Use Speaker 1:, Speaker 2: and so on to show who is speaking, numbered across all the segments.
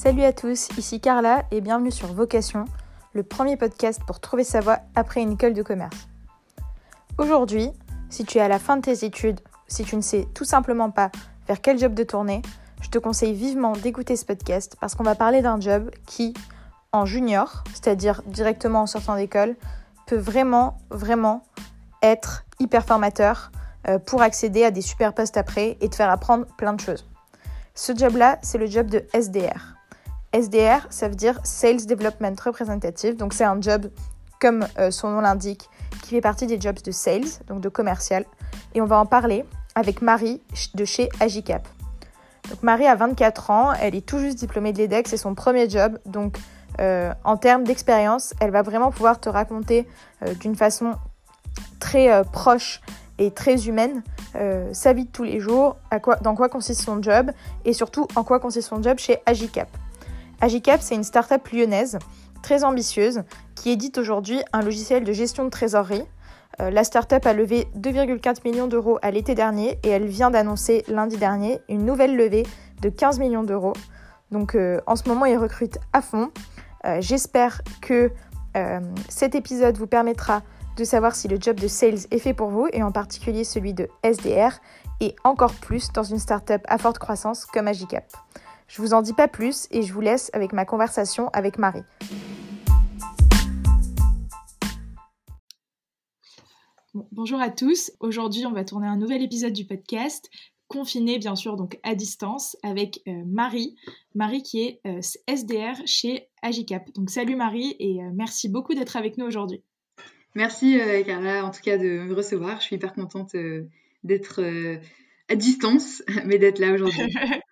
Speaker 1: Salut à tous, ici Carla et bienvenue sur Vocation, le premier podcast pour trouver sa voie après une école de commerce. Aujourd'hui, si tu es à la fin de tes études, si tu ne sais tout simplement pas vers quel job de tourner, je te conseille vivement d'écouter ce podcast parce qu'on va parler d'un job qui, en junior, c'est-à-dire directement en sortant d'école, peut vraiment, vraiment être hyper formateur euh, pour accéder à des super postes après et te faire apprendre plein de choses. Ce job-là, c'est le job de SDR. SDR, ça veut dire Sales Development Representative, donc c'est un job, comme euh, son nom l'indique, qui fait partie des jobs de sales, donc de commercial. Et on va en parler avec Marie de chez Agicap. Donc Marie a 24 ans, elle est tout juste diplômée de l'EDEC, c'est son premier job, donc euh, en termes d'expérience, elle va vraiment pouvoir te raconter d'une façon très proche et très humaine euh, sa vie de tous les jours, dans quoi consiste son job et surtout en quoi consiste son job chez Agicap. Agicap, c'est une start-up lyonnaise très ambitieuse qui édite aujourd'hui un logiciel de gestion de trésorerie. Euh, la start-up a levé 2,4 millions d'euros à l'été dernier et elle vient d'annoncer lundi dernier une nouvelle levée de 15 millions d'euros. Donc euh, en ce moment, ils recrutent à fond. J'espère que cet épisode vous permettra de savoir si le job de sales est fait pour vous, et en particulier celui de SDR, et encore plus dans une startup à forte croissance comme Agicap. Je vous en dis pas plus et je vous laisse avec ma conversation avec Marie. bonjour à tous. Aujourd'hui, on va tourner un nouvel épisode du podcast, confiné bien sûr donc à distance avec euh, Marie, Marie qui est euh, SDR chez Agicap. Donc salut Marie et euh, merci beaucoup d'être avec nous aujourd'hui.
Speaker 2: Merci euh, Carla, en tout cas, de me recevoir. Je suis hyper contente euh, d'être euh, à distance, mais d'être là aujourd'hui.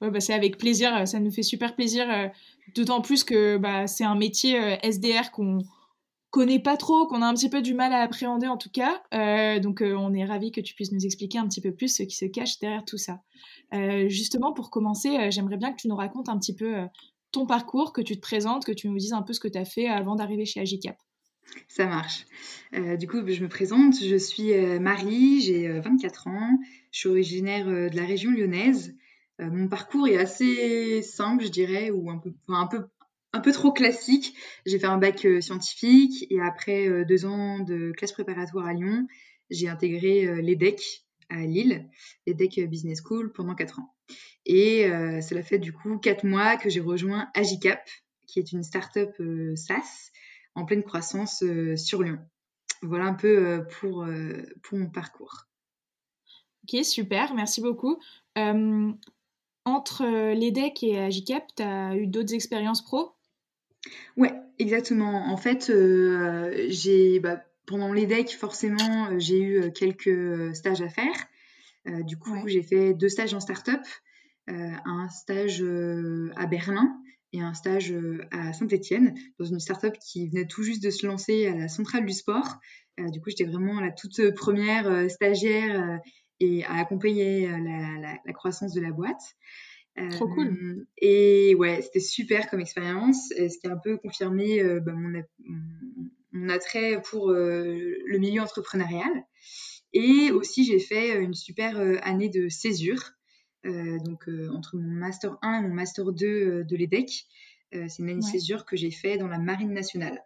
Speaker 1: bah, c'est avec plaisir, ça nous fait super plaisir, d'autant plus que bah, c'est un métier SDR qu'on connaît pas trop, qu'on a un petit peu du mal à appréhender en tout cas. donc on est ravis que tu puisses nous expliquer un petit peu plus ce qui se cache derrière tout ça. justement, pour commencer, j'aimerais bien que tu nous racontes un petit peu ton parcours, que tu te présentes, que tu nous dises un peu ce que tu as fait avant d'arriver chez Agicap.
Speaker 2: Ça marche. Euh, du coup, je me présente. Je suis euh, Marie, j'ai 24 euh, ans. Je suis originaire de la région lyonnaise. Mon parcours est assez simple, je dirais, ou un peu, un peu, un peu trop classique. J'ai fait un bac scientifique et après deux ans de classe préparatoire à Lyon, j'ai intégré l'EDEC à Lille, l'EDEC Business School, pendant quatre ans. Et cela fait du coup quatre mois que j'ai rejoint Agicap, qui est une start-up SaaS en pleine croissance euh, sur Lyon. Voilà un peu euh, pour, euh, pour mon parcours.
Speaker 1: Ok, super, merci beaucoup. Entre l'EDEC et Agicap, tu as eu d'autres expériences pro?
Speaker 2: Ouais, exactement. En fait, j'ai bah, pendant l'EDEC, forcément, j'ai eu quelques stages à faire. du coup, j'ai fait deux stages en start-up, un stage à Berlin et un stage euh, à Saint-Etienne dans une start-up qui venait tout juste de se lancer à la centrale du sport. Euh, du coup, j'étais vraiment la toute première euh, stagiaire et à accompagner la, croissance de la boîte.
Speaker 1: Trop cool.
Speaker 2: Et ouais, c'était super comme expérience, ce qui a un peu confirmé bah, mon, mon, attrait pour le milieu entrepreneurial. Et aussi, j'ai fait une super année de césure. Euh, donc euh, entre mon master 1 et mon master 2 euh, de l'EDEC. c'est une année césure que j'ai fait dans la Marine nationale.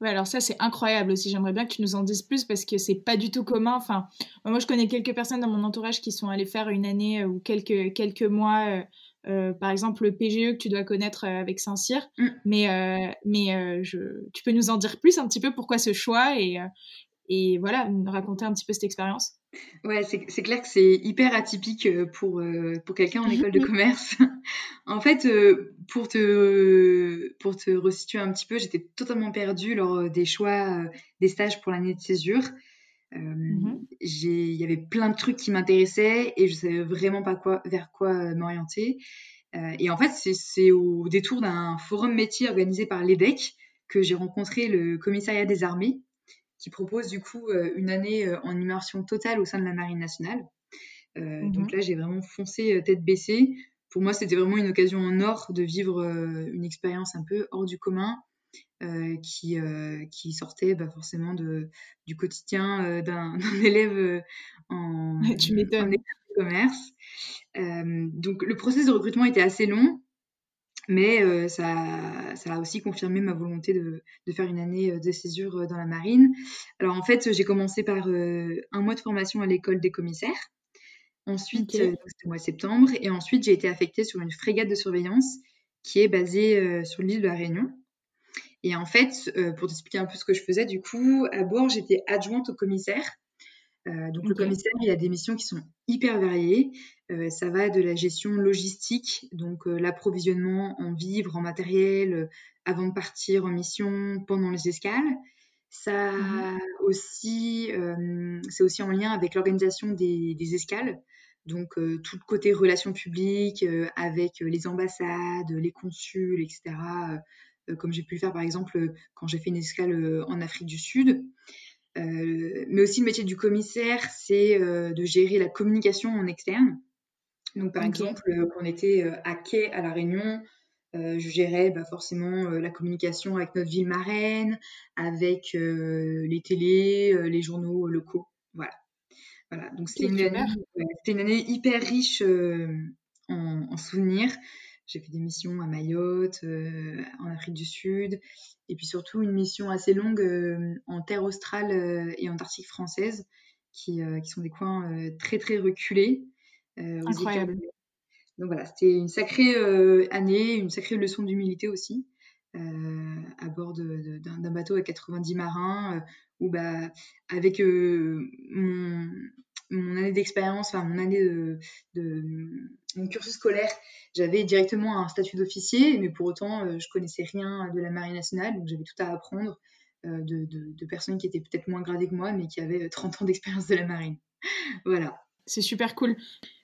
Speaker 1: Ouais, alors ça c'est incroyable aussi. J'aimerais bien que tu nous en dises plus parce que c'est pas du tout commun. Enfin, moi je connais quelques personnes dans mon entourage qui sont allées faire une année ou quelques quelques mois. par exemple, le PGE que tu dois connaître avec Saint-Cyr. Mm. Mais, mais je, tu peux nous en dire plus un petit peu pourquoi ce choix et, et voilà, nous raconter un petit peu cette expérience?
Speaker 2: Ouais, c'est clair que c'est hyper atypique euh, pour, euh, pour quelqu'un en école de commerce. en fait, euh, pour, te, pour te resituer un petit peu, j'étais totalement perdue lors des choix des stages pour l'année de césure. Mmh il y avait plein de trucs qui m'intéressaient et je savais vraiment pas quoi, vers quoi m'orienter. et en fait, c'est au détour d'un forum métier organisé par l'EDEC que j'ai rencontré le commissariat des armées qui propose du coup euh, une année euh, en immersion totale au sein de la Marine nationale. Euh, donc mhm. là, j'ai vraiment foncé tête baissée. Pour moi, c'était vraiment une occasion en or de vivre une expérience un peu hors du commun, qui, qui sortait bah, forcément de, du quotidien d'un élève en,
Speaker 1: tu
Speaker 2: commerce. donc le processus de recrutement était assez long, mais ça, ça a aussi confirmé ma volonté de, de faire une année de césure dans la marine. Alors en fait, j'ai commencé par un mois de formation à l'école des commissaires. Ensuite, c'était au mois de septembre. Et ensuite, j'ai été affectée sur une frégate de surveillance qui est basée sur l'île de la Réunion. Et en fait, euh, pour t'expliquer un peu ce que je faisais, du coup, à bord, j'étais adjointe au commissaire. Euh, donc le commissaire, il a des missions qui sont hyper variées. Euh, ça va de la gestion logistique, donc l'approvisionnement en vivres, en matériel, avant de partir en mission, pendant les escales. Ça mmh aussi, c'est aussi en lien avec l'organisation des, des, escales. Donc tout le côté relations publiques avec les ambassades, les consuls, etc. Euh, comme j'ai pu le faire par exemple euh, quand j'ai fait une escale euh, en Afrique du Sud. Mais aussi le métier du commissaire, c'est de gérer la communication en externe. Donc par exemple, quand on était à quai à La Réunion, je gérais bah, forcément la communication avec notre ville marraine, avec les télés, les journaux locaux. Voilà. voilà. Donc c'était une, une, année hyper riche en, en, souvenirs. J'ai fait des missions à Mayotte, euh, en Afrique du Sud, et puis surtout une mission assez longue euh, en terre australe euh, et antarctique française, qui, qui, sont des coins très très reculés.
Speaker 1: Incroyable.
Speaker 2: Donc voilà, c'était une sacrée année, une sacrée leçon d'humilité aussi. à bord d'un bateau à 90 marins, où bah, avec mon, mon année d'expérience, enfin mon année de, mon cursus scolaire, j'avais directement un statut d'officier, mais pour autant, euh, je connaissais rien de la marine nationale, donc j'avais tout à apprendre euh, de, personnes qui étaient peut-être moins gradées que moi, mais qui avaient 30 euh, ans d'expérience de la marine. voilà.
Speaker 1: C'est super cool.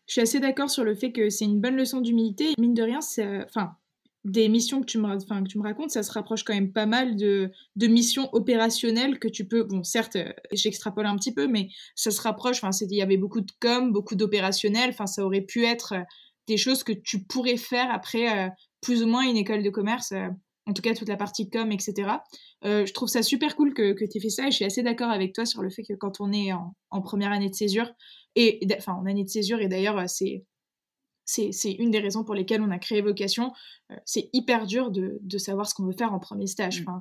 Speaker 1: Je suis assez d'accord sur le fait que c'est une bonne leçon d'humilité. Mine de rien, c'est, enfin, des missions que tu, me, que tu me racontes, ça se rapproche quand même pas mal de, de missions opérationnelles que tu peux, bon certes euh, j'extrapole un petit peu, mais ça se rapproche, enfin il y avait beaucoup de com, beaucoup d'opérationnels, enfin ça aurait pu être euh, des choses que tu pourrais faire après euh, plus ou moins une école de commerce, en tout cas toute la partie com, etc. je trouve ça super cool que, tu aies fait ça et je suis assez d'accord avec toi sur le fait que quand on est en, première année de césure, et en année de césure, et d'ailleurs c'est c'est une des raisons pour lesquelles on a créé Vocation. Euh, c'est hyper dur de, savoir ce qu'on veut faire en premier stage. Mmh.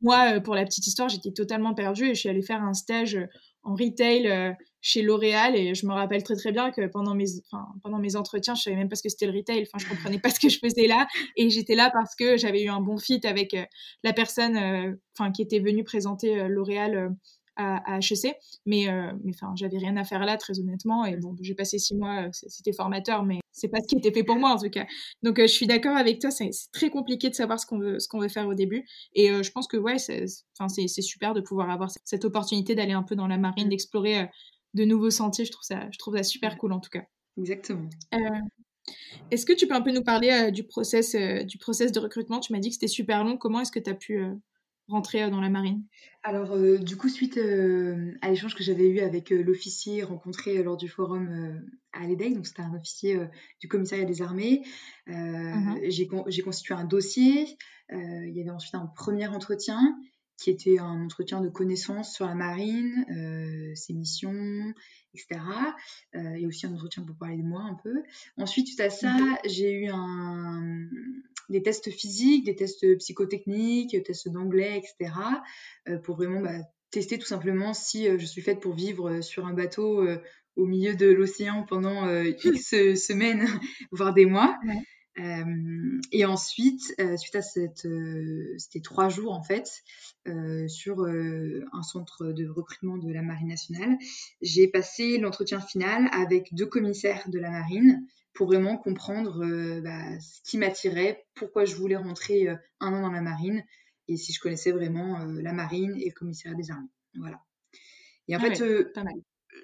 Speaker 1: moi, euh, pour la petite histoire, j'étais totalement perdue et je suis allée faire un stage euh, en retail chez L'Oréal et je me rappelle très très bien que pendant mes, pendant mes entretiens, je savais même pas ce que c'était le retail. Enfin, je comprenais pas ce que je faisais là et j'étais là parce que j'avais eu un bon fit avec la personne, enfin, qui était venue présenter L'Oréal à, HEC. Mais, mais enfin, j'avais rien à faire là, très honnêtement. Et bon, j'ai passé six mois, c'était formateur, mais c'est pas ce qui était fait pour moi en tout cas. Donc, euh, je suis d'accord avec toi, c'est très compliqué de savoir ce qu'on veut, ce qu'on veut faire au début. Et euh, je pense que ouais, c'est super de pouvoir avoir cette opportunité d'aller un peu dans la marine, d'explorer de nouveaux sentiers. Je trouve ça, je trouve ça super cool en tout cas.
Speaker 2: Exactement.
Speaker 1: Est-ce que tu peux un peu nous parler du, process, du process de recrutement? Tu m'as dit que c'était super long. Comment est-ce que tu as pu rentrer dans la marine
Speaker 2: Alors, euh, du coup, suite euh, à l'échange que j'avais eu avec euh, l'officier rencontré lors du forum à l'EDEC, donc c'était un officier du commissariat des armées, mmh j'ai constitué un dossier. il y avait ensuite un premier entretien qui était un entretien de connaissances sur la marine, ses missions, etc. et aussi un entretien pour parler de moi un peu. Ensuite, suite à ça, j'ai eu un, des tests physiques, des tests psychotechniques, tests d'anglais, etc. Euh, pour vraiment bah, tester tout simplement si euh, je suis faite pour vivre euh, sur un bateau au milieu de l'océan pendant X semaines, voire des mois. Et ensuite, suite à cette, c'était trois jours en fait, sur un centre de recrutement de la Marine nationale, j'ai passé l'entretien final avec deux commissaires de la Marine pour vraiment comprendre euh, bah, ce qui m'attirait, pourquoi je voulais rentrer euh, un an dans la marine et si je connaissais vraiment euh, la marine et le commissariat des armées. Voilà. Et en ah fait,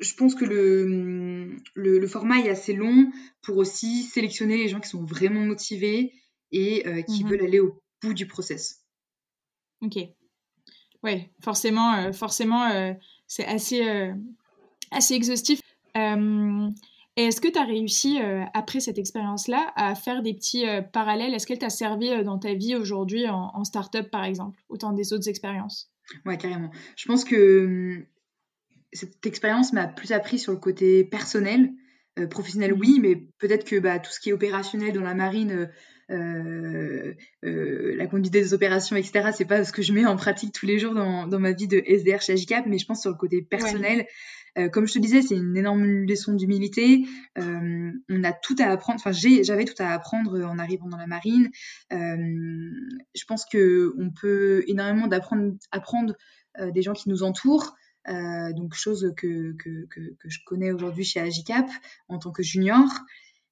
Speaker 2: je pense que le, le, format est assez long pour aussi sélectionner les gens qui sont vraiment motivés et qui mmh veulent aller au bout du process.
Speaker 1: Ok. Ouais, forcément, forcément c'est assez, assez exhaustif. Et est-ce que tu as réussi, euh, après cette expérience-là, à faire des petits euh, parallèles? Est-ce qu'elle t'a servi euh, dans ta vie aujourd'hui en, en start-up, par exemple, autant des autres expériences?
Speaker 2: Ouais, carrément. Je pense que hum, cette expérience m'a plus appris sur le côté personnel, professionnel, mmh oui, mais peut-être que bah, tout ce qui est opérationnel dans la marine, la conduite des opérations, etc., c'est pas ce que je mets en pratique tous les jours dans, dans ma vie de SDR chez Agicap, mais je pense sur le côté personnel. comme je te disais, c'est une énorme leçon d'humilité. on a tout à apprendre. Enfin, j'avais tout à apprendre en arrivant dans la marine. je pense que on peut énormément d'apprendre, apprendre, des gens qui nous entourent. Euh, donc chose que, que, que, que je connais aujourd'hui chez Agicap en tant que junior.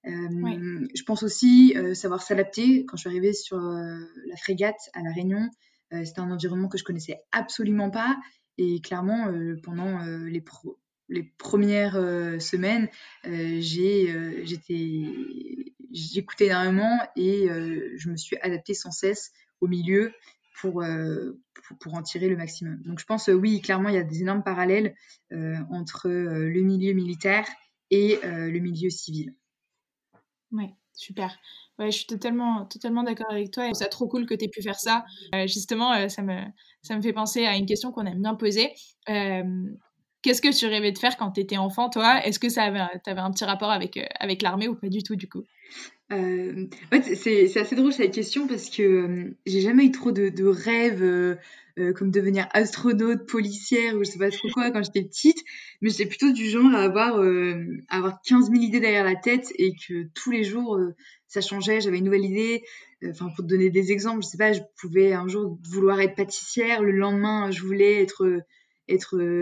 Speaker 2: Euh, Je pense aussi euh, savoir s'adapter. Quand je suis arrivée sur la frégate à La Réunion, c'était un environnement que je connaissais absolument pas. Et clairement, pendant les, pro les premières semaines, j'écoutais énormément et je me suis adaptée sans cesse au milieu pour, pour, en tirer le maximum. Donc je pense, oui, clairement, il y a des énormes parallèles entre le milieu militaire et le milieu civil.
Speaker 1: Oui, super. Ouais, je suis totalement, totalement d'accord avec toi. C'est trop cool que tu aies pu faire ça. justement, ça, me, ça me fait penser à une question qu'on aime bien poser. Qu'est-ce que tu rêvais de faire quand tu étais enfant, toi? Est-ce que avait, avais un petit rapport avec, avec l'armée ou pas du tout, du coup?
Speaker 2: Euh, c'est assez drôle cette question parce que euh, j'ai jamais eu trop de, rêves euh, comme devenir astronaute, policière ou je sais pas trop quoi quand j'étais petite, mais j'étais plutôt du genre à avoir, à avoir 15 000 idées derrière la tête et que tous les jours ça changeait, j'avais une nouvelle idée. Enfin, pour te donner des exemples, je sais pas, je pouvais un jour vouloir être pâtissière, le lendemain je voulais être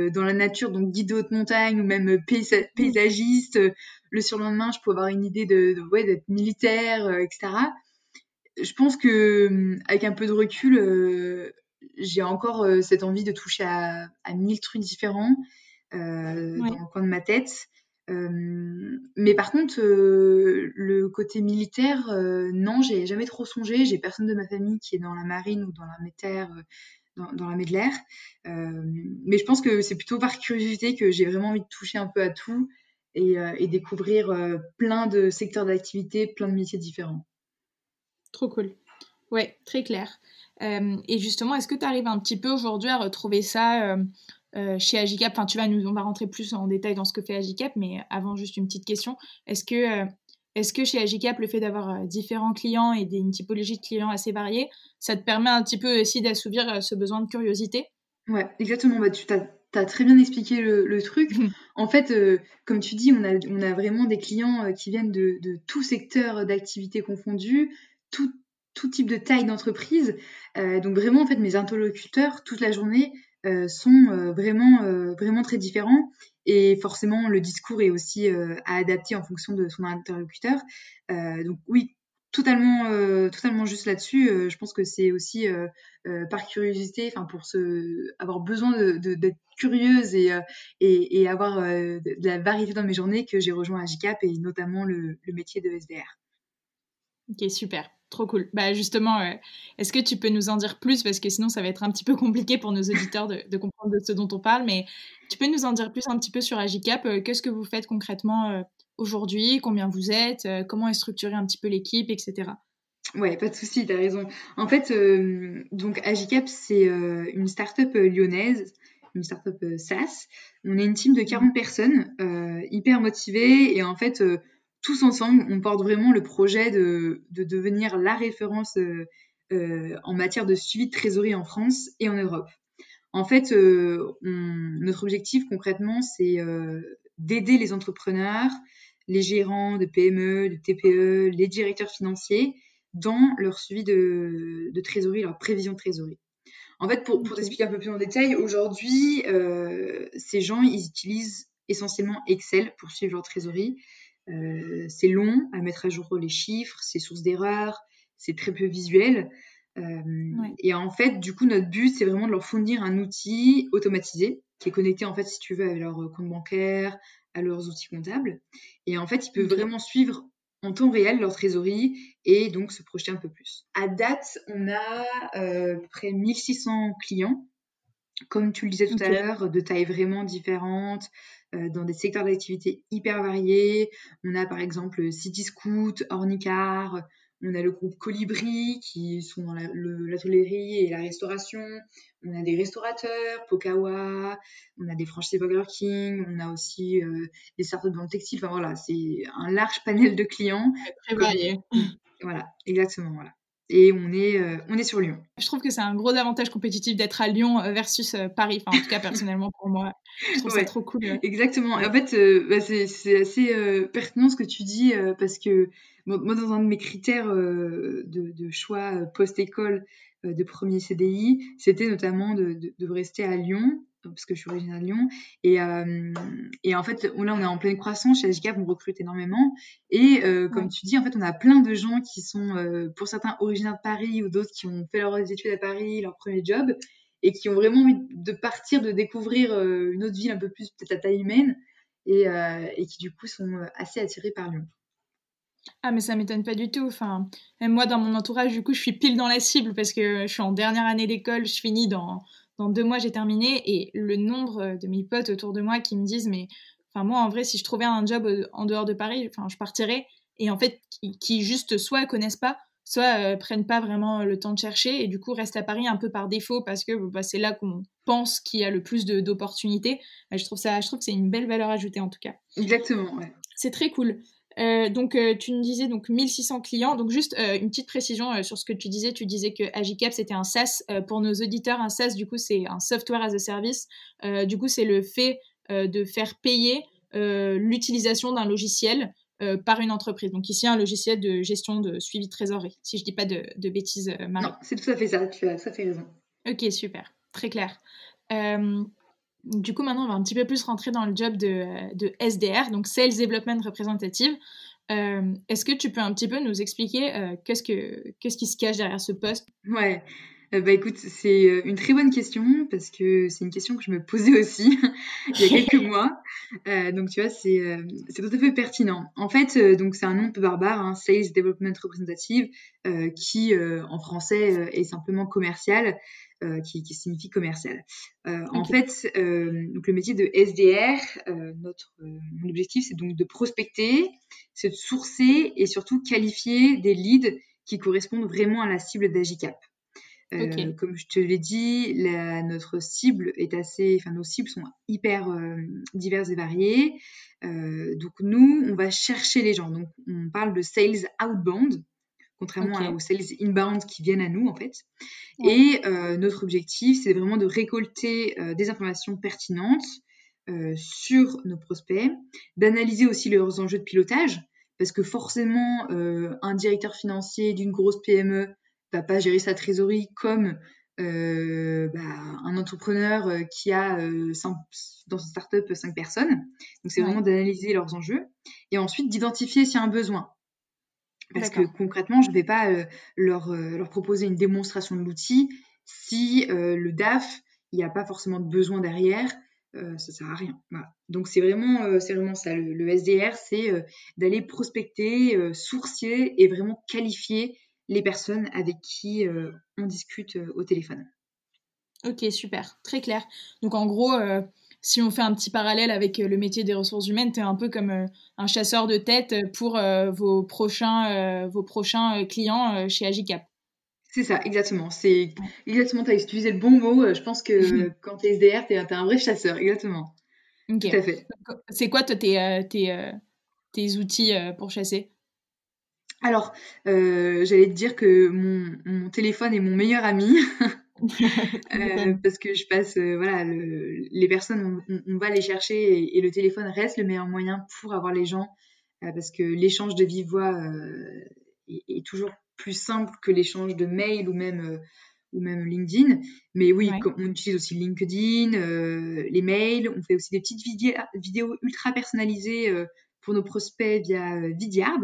Speaker 2: dans la nature, donc guide de haute montagne ou même paysagiste. Le surlendemain, je peux avoir une idée de, ouais, d'être militaire, euh, etc. Je pense que hum, avec un peu de recul, euh, j'ai encore cette envie de toucher à, à mille trucs différents dans le coin de ma tête. mais par contre, le côté militaire, non, j'ai jamais trop songé. J'ai personne de ma famille qui est dans la marine ou dans l'armée de terre dans, la de Euh, mais je pense que c'est plutôt par curiosité que j'ai vraiment envie de toucher un peu à tout et, euh, découvrir euh, plein de secteurs d'activité, plein de métiers différents.
Speaker 1: Trop cool. Ouais, très clair. Euh, et justement, est-ce que tu arrives un petit peu aujourd'hui à retrouver ça chez Agicap? Enfin, tu vas nous, on va rentrer plus en détail dans ce que fait Agicap, mais avant, juste une petite question. Est-ce que est-ce que chez Agicap, le fait d'avoir différents clients et une typologie de clients assez variée, ça te permet un petit peu aussi d'assouvir ce besoin de curiosité?
Speaker 2: Ouais, exactement. Bah, tu as, très bien expliqué le, truc. en fait, euh, comme tu dis, on a, on a vraiment des clients qui viennent de, de tout secteur d'activité confondu, tout, tout type de taille d'entreprise. donc vraiment, en fait, mes interlocuteurs, toute la journée, sont vraiment, vraiment très différents. Et forcément, le discours est aussi euh, à adapter en fonction de son interlocuteur. Euh, donc oui, totalement, euh, totalement juste là-dessus. je pense que c'est aussi par curiosité, enfin pour avoir besoin d'être curieuse et, avoir de, la variété dans mes journées que j'ai rejoint Agicap et notamment le, métier de SDR.
Speaker 1: Ok, super. Trop cool. Bah justement, euh, est-ce que tu peux nous en dire plus? Parce que sinon, ça va être un petit peu compliqué pour nos auditeurs de, comprendre de ce dont on parle. Mais tu peux nous en dire plus un petit peu sur Agicap? Euh, Qu'est-ce que vous faites concrètement euh, aujourd'hui Combien vous êtes Comment est structurée un petit peu l'équipe, etc.
Speaker 2: Ouais, pas de souci, t'as raison. En fait, donc Agicap, c'est une start-up lyonnaise, une start-up SaaS. On est une team de 40 personnes, hyper motivées et en fait tous ensemble, on porte vraiment le projet de, devenir la référence euh, euh, en matière de suivi de trésorerie en France et en Europe. En fait, euh, notre objectif concrètement, c'est d'aider les entrepreneurs, les gérants de PME, de TPE, les directeurs financiers dans leur suivi de, trésorerie, leur prévision de trésorerie. En fait, pour, pour t'expliquer un peu plus en détail, aujourd'hui, ces gens, ils utilisent essentiellement Excel pour suivre leur trésorerie. Euh, c'est long à mettre à jour les chiffres, c'est source d'erreurs, c'est très peu visuel. Euh, et en fait, du coup, notre but, c'est vraiment de leur fournir un outil automatisé qui est connecté, en fait, si tu veux, à leur compte bancaire, à leurs outils comptables. Et en fait, ils peuvent vraiment suivre en temps réel leur trésorerie et donc se projeter un peu plus. À date, on a euh, près 1600 clients, comme tu le disais tout à l'heure, de tailles vraiment différentes, euh, dans des secteurs d'activité hyper variés. On a par exemple City Scoot, Ornicar, on a le groupe Colibri qui sont dans la, l'hôtellerie et la restauration. On a des restaurateurs, Pokawa, on a des franchises Burger King, on a aussi euh, des startups dans le textile. Enfin voilà, c'est un large panel de clients.
Speaker 1: Très varié.
Speaker 2: Voilà, exactement. Voilà et on est, euh, on est sur Lyon.
Speaker 1: Je trouve que c'est un gros avantage compétitif d'être à Lyon euh, versus Paris. Enfin, en tout cas, personnellement, pour moi, je trouve ça trop cool.
Speaker 2: Exactement. Et en fait, bah, c'est assez pertinent ce que tu dis parce que moi, dans un de mes critères de, de, choix post-école de premier CDI, c'était notamment de, de, rester à Lyon parce que je suis originaire de Lyon. Et, euh, et en fait, là, on est en pleine croissance. Chez HGAP, on recrute énormément. Et euh, comme tu dis, en fait, on a plein de gens qui sont, euh, pour certains, originaires de Paris ou d'autres qui ont fait leurs études à Paris, leur premier job, et qui ont vraiment envie de partir, de découvrir une autre ville un peu plus peut-être à taille humaine, et, et qui du coup sont assez attirés par Lyon.
Speaker 1: Ah mais ça m'étonne pas du tout. Enfin, même moi dans mon entourage, du coup, je suis pile dans la cible parce que je suis en dernière année d'école, je finis dans dans deux mois j'ai terminé et le nombre de mes potes autour de moi qui me disent mais enfin moi en vrai si je trouvais un job euh, en dehors de Paris enfin je partirais et en fait qui, juste soit connaissent pas soit euh, prennent pas vraiment le temps de chercher et du coup restent à Paris un peu par défaut parce que bah, c'est là qu'on pense qu'il y a le plus d'opportunités. Je trouve ça, je trouve que c'est une belle valeur ajoutée en tout cas.
Speaker 2: Exactement. Ouais.
Speaker 1: C'est très cool. Euh, donc, euh, tu nous disais donc 1600 clients. Donc, juste euh, une petite précision sur ce que tu disais. Tu disais que Agicap, c'était un SaaS. pour nos auditeurs, un SaaS, du coup, c'est un Software as a Service. du coup, c'est le fait de faire payer l'utilisation d'un logiciel par une entreprise. Donc, ici, un logiciel de gestion de suivi de trésorerie, si je dis pas de, de bêtises, Marie.
Speaker 2: Non, c'est tout à fait ça. Tu as tout à fait raison.
Speaker 1: Ok, super. Très clair. Du coup, maintenant, on va un petit peu plus rentrer dans le job de, SDR, donc Sales Development Representative. Euh, est-ce que tu peux un petit peu nous expliquer euh, qu'est-ce, que, qu'est-ce qui se cache derrière ce poste?
Speaker 2: Ouais, euh, bah écoute, c'est une très bonne question parce que c'est une question que je me posais aussi il y a quelques mois. donc tu vois, c'est, c'est tout à fait pertinent. En fait, donc c'est un nom un peu barbare, hein, Sales Development Representative, qui en français est simplement commercial. Euh, qui, signifie commercial. Euh, en fait, euh, donc le métier de SDR, notre mon objectif, c'est donc de prospecter, c'est de sourcer et surtout qualifier des leads qui correspondent vraiment à la cible d'Agicap. Comme je te l'ai dit, la, notre cible est assez, enfin nos cibles sont hyper diverses et variées. donc nous, on va chercher les gens. Donc on parle de sales outbound contrairement aux sales inbound qui viennent à nous en fait. Et euh, notre objectif, c'est vraiment de récolter euh, des informations pertinentes euh, sur nos prospects, d'analyser aussi leurs enjeux de pilotage, parce que forcément, un directeur financier d'une grosse PME va pas gérer sa trésorerie comme bah, un entrepreneur qui a dans sa startup cinq personnes. Donc c'est vraiment d'analyser leurs enjeux et ensuite d'identifier s'il y a un besoin. Parce que concrètement, je ne vais pas euh, leur, euh, leur, proposer une démonstration de l'outil si euh, le DAF, il n'y a pas forcément de besoin derrière, ça ne sert à rien. Donc c'est vraiment, c'est vraiment ça. Le, SDR, c'est d'aller prospecter, sourcier et vraiment qualifier les personnes avec qui on discute au téléphone.
Speaker 1: Ok, super, très clair. Donc en gros, si on fait un petit parallèle avec euh, le métier des ressources humaines, tu es un peu comme euh, un chasseur de tête pour euh, vos prochains, vos prochains clients chez Agicap.
Speaker 2: C'est ça, exactement. C'est exactement, tu as utilisé le bon mot. Je pense que quand tu es SDR, tu es, un vrai chasseur, exactement. Tout à fait.
Speaker 1: C'est quoi toi, tes, tes, tes outils pour chasser?
Speaker 2: Alors, j'allais te dire que mon, mon, téléphone est mon meilleur ami. Euh, parce que je passe, euh, voilà, les personnes, on, va les chercher et, le téléphone reste le meilleur moyen pour avoir les gens, euh, parce que l'échange de vive voix est, toujours plus simple que l'échange de mail ou même ou même LinkedIn. Mais oui, on utilise aussi LinkedIn, les mails, on fait aussi des petites vidéos ultra personnalisées pour nos prospects via Vidyard.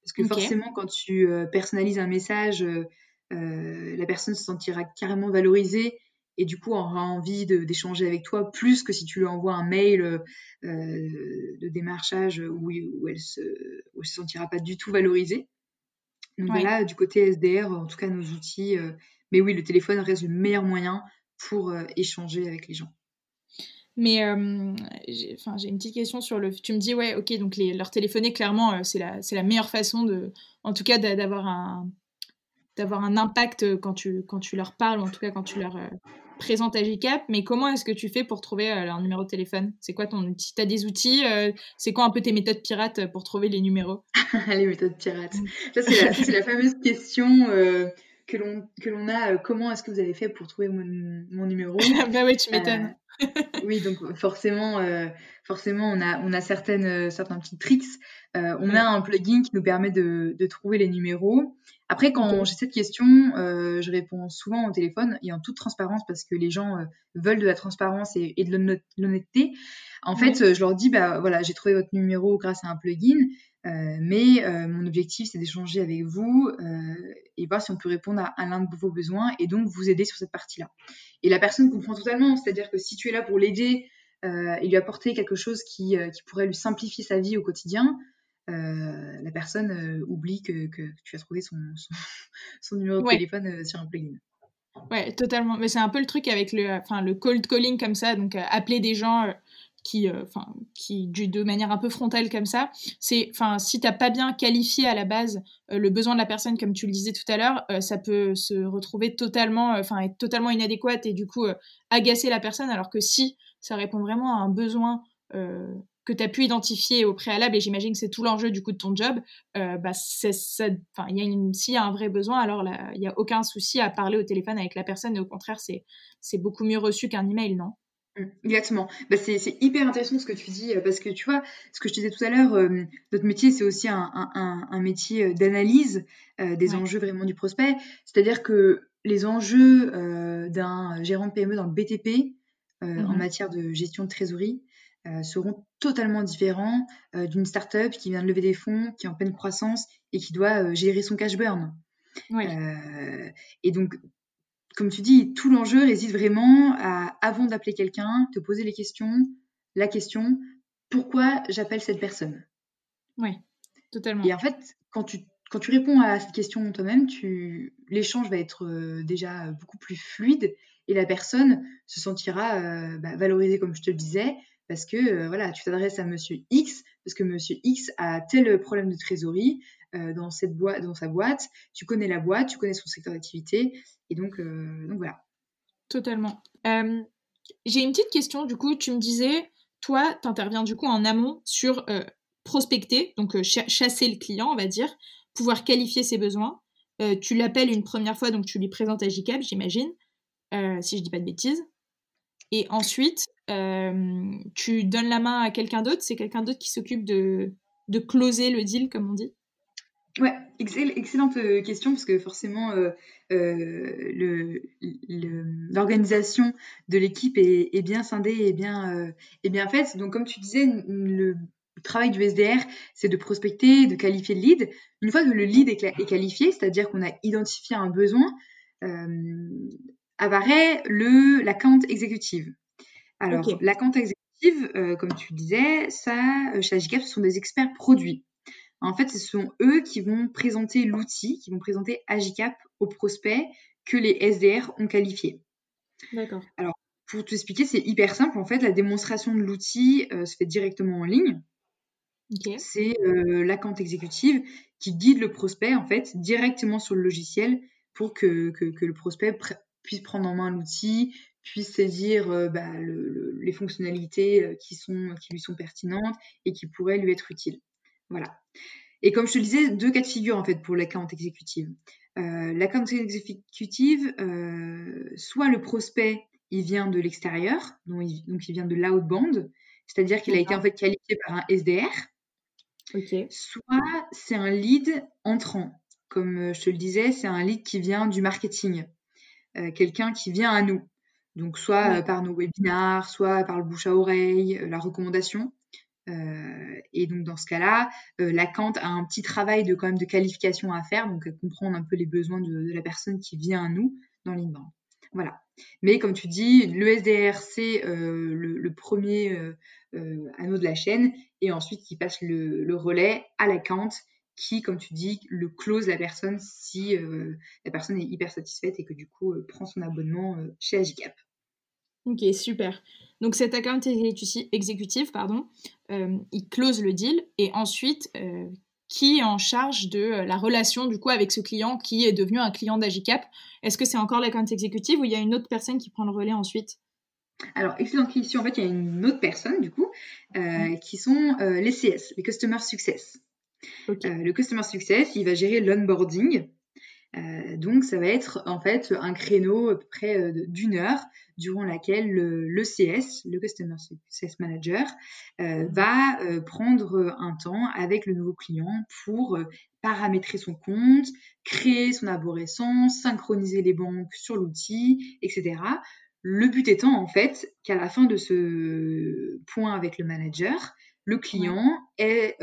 Speaker 2: Parce que forcément, quand tu personnalises un message, euh, la personne se sentira carrément valorisée et du coup aura envie d'échanger avec toi plus que si tu lui envoies un mail euh, de démarchage où, elle se, se sentira pas du tout valorisée. Donc voilà, du côté SDR, en tout cas nos outils, euh, mais oui, le téléphone reste le meilleur moyen pour échanger avec les gens.
Speaker 1: Mais j'ai une petite question sur le. Tu me dis, ouais, ok, donc les, leur téléphoner, clairement, c'est la, la meilleure façon, de, en tout cas, d'avoir un, d'avoir un impact quand tu, quand tu leur parles, ou en tout cas quand tu leur présentes AGCAP. Mais comment est-ce que tu fais pour trouver leur numéro de téléphone? C'est quoi ton outil? Tu as des outils C'est quoi un peu tes méthodes pirates pour trouver les numéros?
Speaker 2: Les méthodes pirates. Mmh. Ça, c'est la, fameuse question que l'on que l'on a comment est-ce que vous avez fait pour trouver mon, mon numéro?
Speaker 1: Bah oui tu m'étonnes
Speaker 2: oui, donc forcément, euh, forcément, on a, on a certaines, euh, certains petits tricks. Euh, on a un plugin qui nous permet de, de trouver les numéros. Après, quand j'ai cette question, je réponds souvent au téléphone et en toute transparence parce que les gens veulent de la transparence et, et de l'honnêteté. En fait, je leur dis, bah voilà, j'ai trouvé votre numéro grâce à un plugin. Euh, mais euh, mon objectif, c'est d'échanger avec vous euh, et voir si on peut répondre à, l'un de vos besoins et donc vous aider sur cette partie-là. Et la personne comprend totalement, c'est-à-dire que si tu es là pour l'aider et lui apporter quelque chose qui, qui, pourrait lui simplifier sa vie au quotidien, la personne oublie que, que, tu as trouvé son, son, numéro de téléphone sur un plugin.
Speaker 1: Ouais, totalement. Mais c'est un peu le truc avec le, enfin, le cold calling comme ça, donc appeler des gens qui, euh, qui de manière un peu frontale comme ça, c'est, enfin, si t'as pas bien qualifié à la base euh, le besoin de la personne, comme tu le disais tout à l'heure, euh, ça peut se retrouver totalement, enfin, être totalement inadéquate et du coup agacer la personne, alors que si ça répond vraiment à un besoin que tu as pu identifier au préalable, et j'imagine que c'est tout l'enjeu du coup de ton job, bah c'est enfin, il y a une, s'il y a un vrai besoin, alors il n'y a aucun souci à parler au téléphone avec la personne, et au contraire, c'est, c'est beaucoup mieux reçu qu'un email, non?
Speaker 2: Mmh, exactement. Bah, c'est, hyper intéressant ce que tu dis, euh, parce que tu vois, ce que je te disais tout à l'heure, euh, notre métier, c'est aussi un, un, un métier euh, d'analyse des enjeux vraiment du prospect. C'est-à-dire que les enjeux d'un gérant de PME dans le BTP en mmh matière de gestion de trésorerie seront totalement différents d'une start-up qui vient de lever des fonds, qui est en pleine croissance et qui doit gérer son cash burn. et donc, comme tu dis, tout l'enjeu réside vraiment à, avant d'appeler quelqu'un, te poser les questions, la question, pourquoi j'appelle cette personne?
Speaker 1: Oui, totalement.
Speaker 2: Et en fait, quand tu, quand tu réponds à cette question toi-même, tu, l'échange va être euh, déjà beaucoup plus fluide et la personne se sentira euh, bah, valorisée, comme je te le disais, parce que euh, voilà, tu t'adresses à monsieur X, parce que monsieur X a tel problème de trésorerie, euh, dans cette dans sa boîte. Tu connais la boîte, tu connais son secteur d'activité, et donc, euh, donc voilà.
Speaker 1: Totalement. J'ai une petite question. Du coup, tu me disais, toi, tu interviens du coup en amont sur prospecter, donc chasser le client, on va dire, pouvoir qualifier ses besoins. tu l'appelles une première fois, donc tu lui présentes à JCAP, j'imagine, si je dis pas de bêtises. Et ensuite, tu donnes la main à quelqu'un d'autre. C'est quelqu'un d'autre qui s'occupe de, de closer le deal, comme on dit?
Speaker 2: Ouais, excellente euh, question parce que forcément euh, euh, l'organisation de l'équipe est, bien scindée et bien, bien faite. Donc comme tu disais, le travail du SDR, c'est de prospecter, de qualifier le lead. Une fois que le lead est, qualifié, c'est-à-dire qu'on a identifié un besoin, apparaît le l'account exécutive. Alors, la l'account exécutive, comme tu disais, ça, chez Agicap, ce sont des experts produits. En fait, ce sont eux qui vont présenter l'outil, qui vont présenter Agicap aux prospects que les SDR ont qualifié.
Speaker 1: D'accord.
Speaker 2: Alors, pour t'expliquer, c'est hyper simple. En fait, la démonstration de l'outil euh, se fait directement en ligne. C'est euh, l'account exécutive qui guide le prospect, en fait, directement sur le logiciel pour que, que, le prospect puisse prendre en main l'outil, puisse saisir euh, bah, les fonctionnalités qui, sont, qui lui sont pertinentes et qui pourraient lui être utiles. Voilà. Et comme je te le disais, deux cas de figure en fait pour l'account exécutive. Euh, l'account exécutive, euh, soit le prospect, il vient de l'extérieur, donc il, vient de l'outbound, c'est-à-dire qu'il a été en fait qualifié par un SDR. Soit c'est un lead entrant, comme euh, je te le disais, c'est un lead qui vient du marketing, quelqu'un qui vient à nous. Donc soit par nos webinars, soit par le bouche à oreille, la recommandation. Euh, et donc dans ce cas-là, euh, la Kant a un petit travail de quand même de qualification à faire, donc comprendre un peu les besoins de, la personne qui vient à nous dans l'inbound. Voilà. Mais comme tu dis, le SDR c'est euh, le, premier anneau de la chaîne, et ensuite qui passe le, relais à la Kant qui, comme tu dis, le close la personne si la personne est hyper satisfaite et que du coup prend son abonnement chez Agicap.
Speaker 1: Ok, super. Donc cet account exécutif, pardon, il close le deal et ensuite, qui est en charge de la relation du coup avec ce client qui est devenu un client d'Agicap? Est-ce que c'est encore l'account exécutif ou il y a une autre personne qui prend le relais ensuite?
Speaker 2: Alors, excellente question. En fait, il y a une autre personne, du coup, mmh. qui sont les CS, les Customer Success. Le Customer Success, il va gérer l'onboarding, euh, donc ça va être en fait un créneau à peu près euh, d'une heure durant laquelle le, CS, le Customer Success Manager, euh, va prendre un temps avec le nouveau client pour paramétrer son compte, créer son arborescence, synchroniser les banques sur l'outil, etc. Le but étant en fait qu'à la fin de ce point avec le manager, le client ait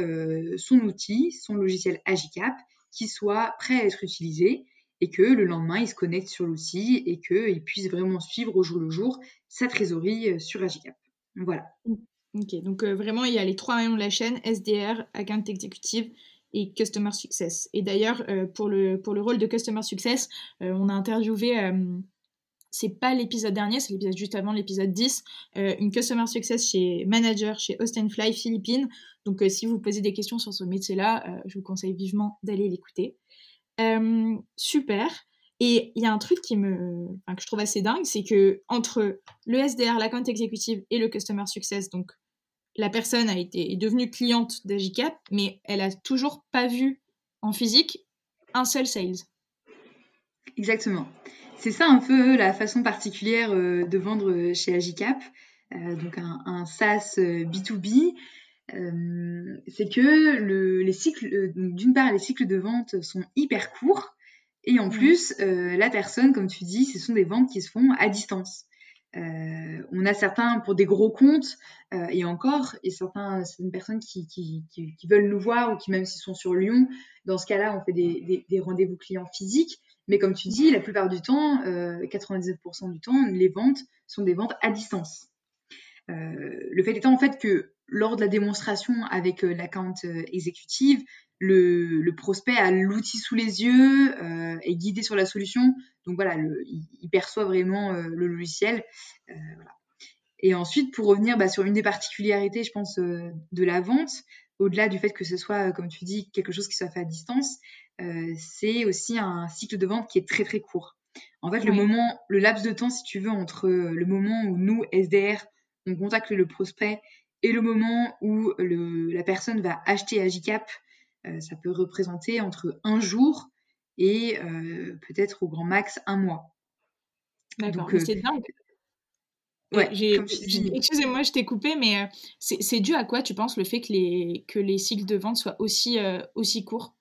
Speaker 2: son outil, son logiciel Agicap qui soit prêt à être utilisé et que le lendemain, il se connecte sur l'outil et qu'il puisse vraiment suivre au jour le jour sa trésorerie euh, sur Agicap. Voilà.
Speaker 1: Ok, donc euh, vraiment, il y a les trois maillons de la chaîne, SDR, Account Executive et Customer Success. Et d'ailleurs, euh, pour, le, pour le rôle de Customer Success, on a interviewé, c'est pas l'épisode dernier, c'est l'épisode juste avant l'épisode 10, une Customer Success chez Manager chez Austin Fly Philippines. Donc si vous posez des questions sur ce métier-là, je vous conseille vivement d'aller l'écouter. Euh, super. Et il y a un truc qui me, que je trouve assez dingue, c'est que entre le SDR, l'account exécutive et le customer success, donc la personne a été est devenue cliente d'Agicap, mais elle a toujours pas vu en physique un seul sales.
Speaker 2: Exactement. C'est ça un peu la façon particulière euh, de vendre chez Agicap, euh, donc un, un SaaS B2B euh, c'est que le, les cycles, euh, d'une part, les cycles de vente sont hyper courts, et en plus, euh, la personne, comme tu dis, ce sont des ventes qui se font à distance. Euh, on a certains pour des gros comptes euh, et encore, et certains, certaines personnes qui, qui, qui, qui, veulent nous voir ou qui même s'ils sont sur Lyon, dans ce cas-là, on fait des, des, des rendez-vous clients physiques. Mais comme tu dis, la plupart du temps, euh, 99% du temps, les ventes sont des ventes à distance. le fait étant en fait que lors de la démonstration avec euh, l'account euh, exécutive, le, prospect a l'outil sous les yeux, euh, est guidé sur la solution. Donc voilà, il, perçoit vraiment le logiciel. Et ensuite, pour revenir bah, sur une des particularités, je pense, de la vente, au-delà du fait que ce soit, comme tu dis, quelque chose qui soit fait à distance, c'est aussi un cycle de vente qui est très très court. En fait, le moment, le laps de temps, si tu veux, entre le moment où nous, SDR, on contacte le prospect et le moment où le, la personne va acheter Agicap, euh, ça peut représenter entre un jour et euh, peut-être au grand max un mois.
Speaker 1: D'accord, euh, c'est dingue. Ouais, Excusez-moi, je t'ai coupé, mais c'est dû à quoi tu penses le fait que les, que les cycles de vente soient aussi, aussi courts?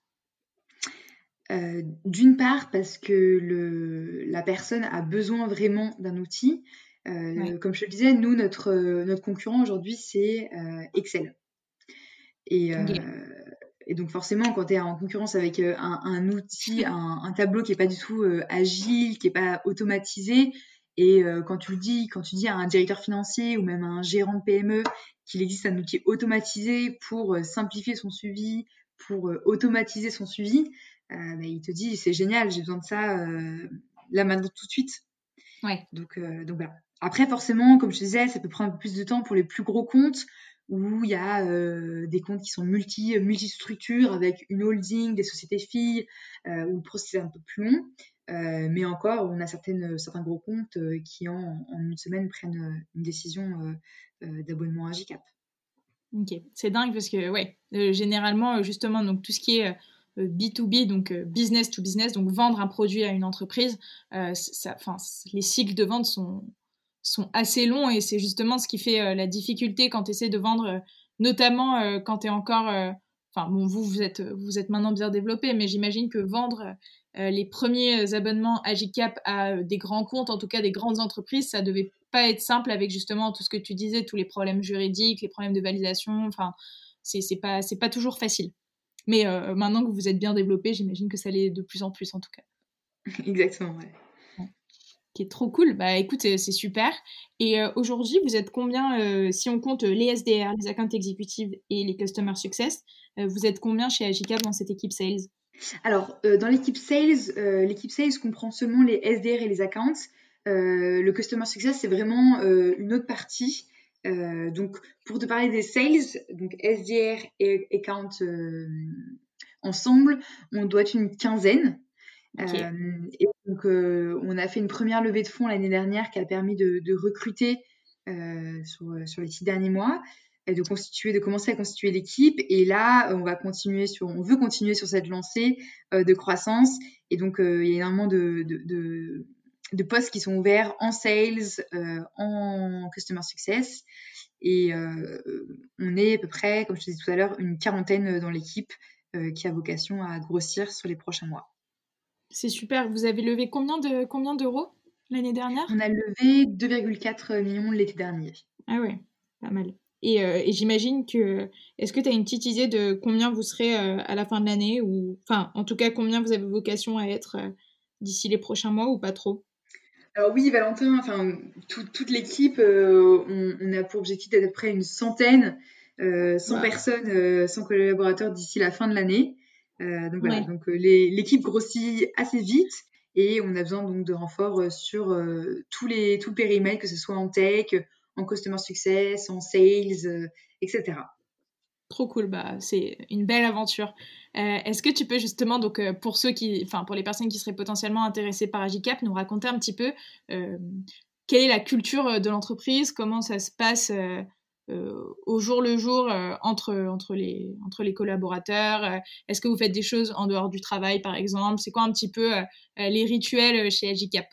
Speaker 2: D'une part, parce que le, la personne a besoin vraiment d'un outil. Euh, comme je le disais, nous, notre, euh, notre concurrent aujourd'hui, c'est euh, Excel. Et, et, donc forcément, quand tu es en concurrence avec un, un outil, un, un, tableau qui n'est pas du tout agile, qui n'est pas automatisé, et quand tu le dis, quand tu dis à un directeur financier ou même à un gérant de PME qu'il existe un outil automatisé pour simplifier son suivi, pour automatiser son suivi, bah, il te dit c'est génial, j'ai besoin de ça là maintenant tout de suite.
Speaker 1: Ouais.
Speaker 2: Donc, donc voilà. Après, forcément, comme je disais, ça peut prendre un peu plus de temps pour les plus gros comptes où il y a euh, des comptes qui sont multi, multi-structures avec une holding, des sociétés filles, euh, où le processus est un peu plus long. Euh, mais encore, on a certaines, certains gros comptes qui, en, en, une semaine, prennent une décision d'abonnement à GCAP.
Speaker 1: Ok, c'est dingue parce que, ouais, généralement, justement, donc tout ce qui est B2B, donc business to business, donc vendre un produit à une entreprise, ça, les cycles de vente sont, sont assez longs et c'est justement ce qui fait euh, la difficulté quand tu essaies de vendre, euh, notamment euh, quand tu es encore. Enfin, bon, vous, vous êtes, vous êtes maintenant bien développé, mais j'imagine que vendre les premiers abonnements Agicap à des grands comptes, en tout cas des grandes entreprises, ça devait pas être simple avec justement tout ce que tu disais, tous les problèmes juridiques, les problèmes de validation. Enfin, c'est pas, pas toujours facile. Mais maintenant que vous êtes bien développé, j'imagine que ça l'est de plus en plus en tout cas.
Speaker 2: Exactement, ouais
Speaker 1: qui est trop cool. Bah écoute, c'est super. Et euh, aujourd'hui, vous êtes combien, euh, si on compte les SDR, les accounts exécutives et les customer success, euh, vous êtes combien chez Agicap dans cette équipe sales?
Speaker 2: Alors, dans l'équipe sales, l'équipe sales comprend seulement les SDR et les accounts. le customer success, c'est vraiment une autre partie. Donc, pour te parler des sales, donc SDR et account ensemble, on doit être une quinzaine. et donc, on a fait une première levée de fonds l'année dernière qui a permis de, de recruter sur, sur, les six derniers mois de constituer, de commencer à constituer l'équipe. Et là, on va continuer sur, on veut continuer sur cette lancée euh, de croissance. Et donc, euh, il y a énormément de, de, de, postes qui sont ouverts en sales, euh, en customer success. Et on est à peu près, comme je te disais tout à l'heure, une quarantaine dans l'équipe qui a vocation à grossir sur les prochains mois.
Speaker 1: C'est super. Vous avez levé combien de combien d'euros l'année dernière?
Speaker 2: On a levé 2,4 millions l'été dernier.
Speaker 1: Ah ouais, pas mal. Euh, et, j'imagine que. Est-ce que tu as une petite idée de combien vous serez euh, à la fin de l'année ou Enfin, en tout cas, combien vous avez vocation à être euh, d'ici les prochains mois ou pas trop?
Speaker 2: Alors oui, Valentin, enfin toute l'équipe, on, a pour objectif d'être à peu près une centaine, 100 personnes, 100 collaborateurs d'ici la fin de l'année. donc voilà, donc l'équipe grossit assez vite et on a besoin donc de renforts sur tous les tout le périmètre, que ce soit en tech, en customer success, en sales, euh, etc.
Speaker 1: Trop cool, bah, c'est une belle aventure. Euh, est-ce que tu peux justement, donc euh, pour ceux qui, pour les personnes qui seraient potentiellement intéressées par Agicap, nous raconter un petit peu quelle est la culture de l'entreprise, comment ça se passe au jour le jour entre, entre, les, entre les collaborateurs Est-ce que vous faites des choses en dehors du travail, par exemple? C'est quoi un petit peu les rituels chez Agicap?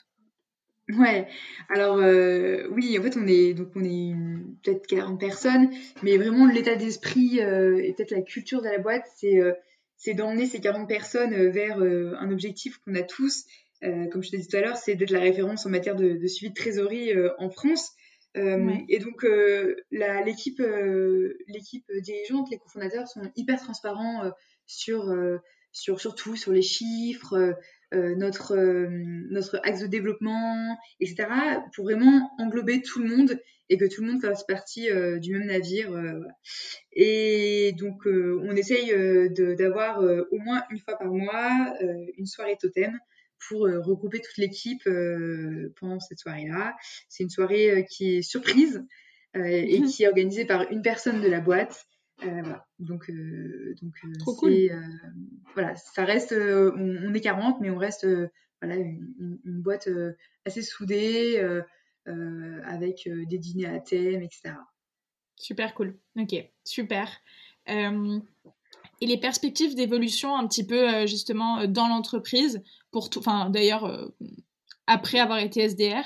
Speaker 2: Ouais, alors euh, oui, en fait, on est donc on est peut-être 40 personnes, mais vraiment l'état d'esprit euh, et peut-être la culture de la boîte, c'est euh, c'est d'emmener ces 40 personnes vers un objectif qu'on a tous. comme je te disais tout à l'heure, c'est d'être la référence en matière de, de suivi de trésorerie en France. Et donc l'équipe l'équipe dirigeante, les cofondateurs sont hyper transparents sur sur surtout sur les chiffres, euh, notre, euh, notre axe de développement, etc., pour vraiment englober tout le monde et que tout le monde fasse partie euh, du même navire. Et donc, on essaye d'avoir au moins une fois par mois une soirée totem pour regrouper toute l'équipe pendant cette soirée-là. C'est une soirée qui est surprise et mhm. qui est organisée par une personne de la boîte. Voilà. Donc, donc
Speaker 1: Trop cool
Speaker 2: voilà, ça reste, euh, on, est 40, mais on reste euh, voilà, une, boîte euh, assez soudée, avec des dîners à thème, etc.
Speaker 1: Super cool. Ok, super. et les perspectives d'évolution un petit peu justement dans l'entreprise, pour tout, enfin d'ailleurs après avoir été SDR,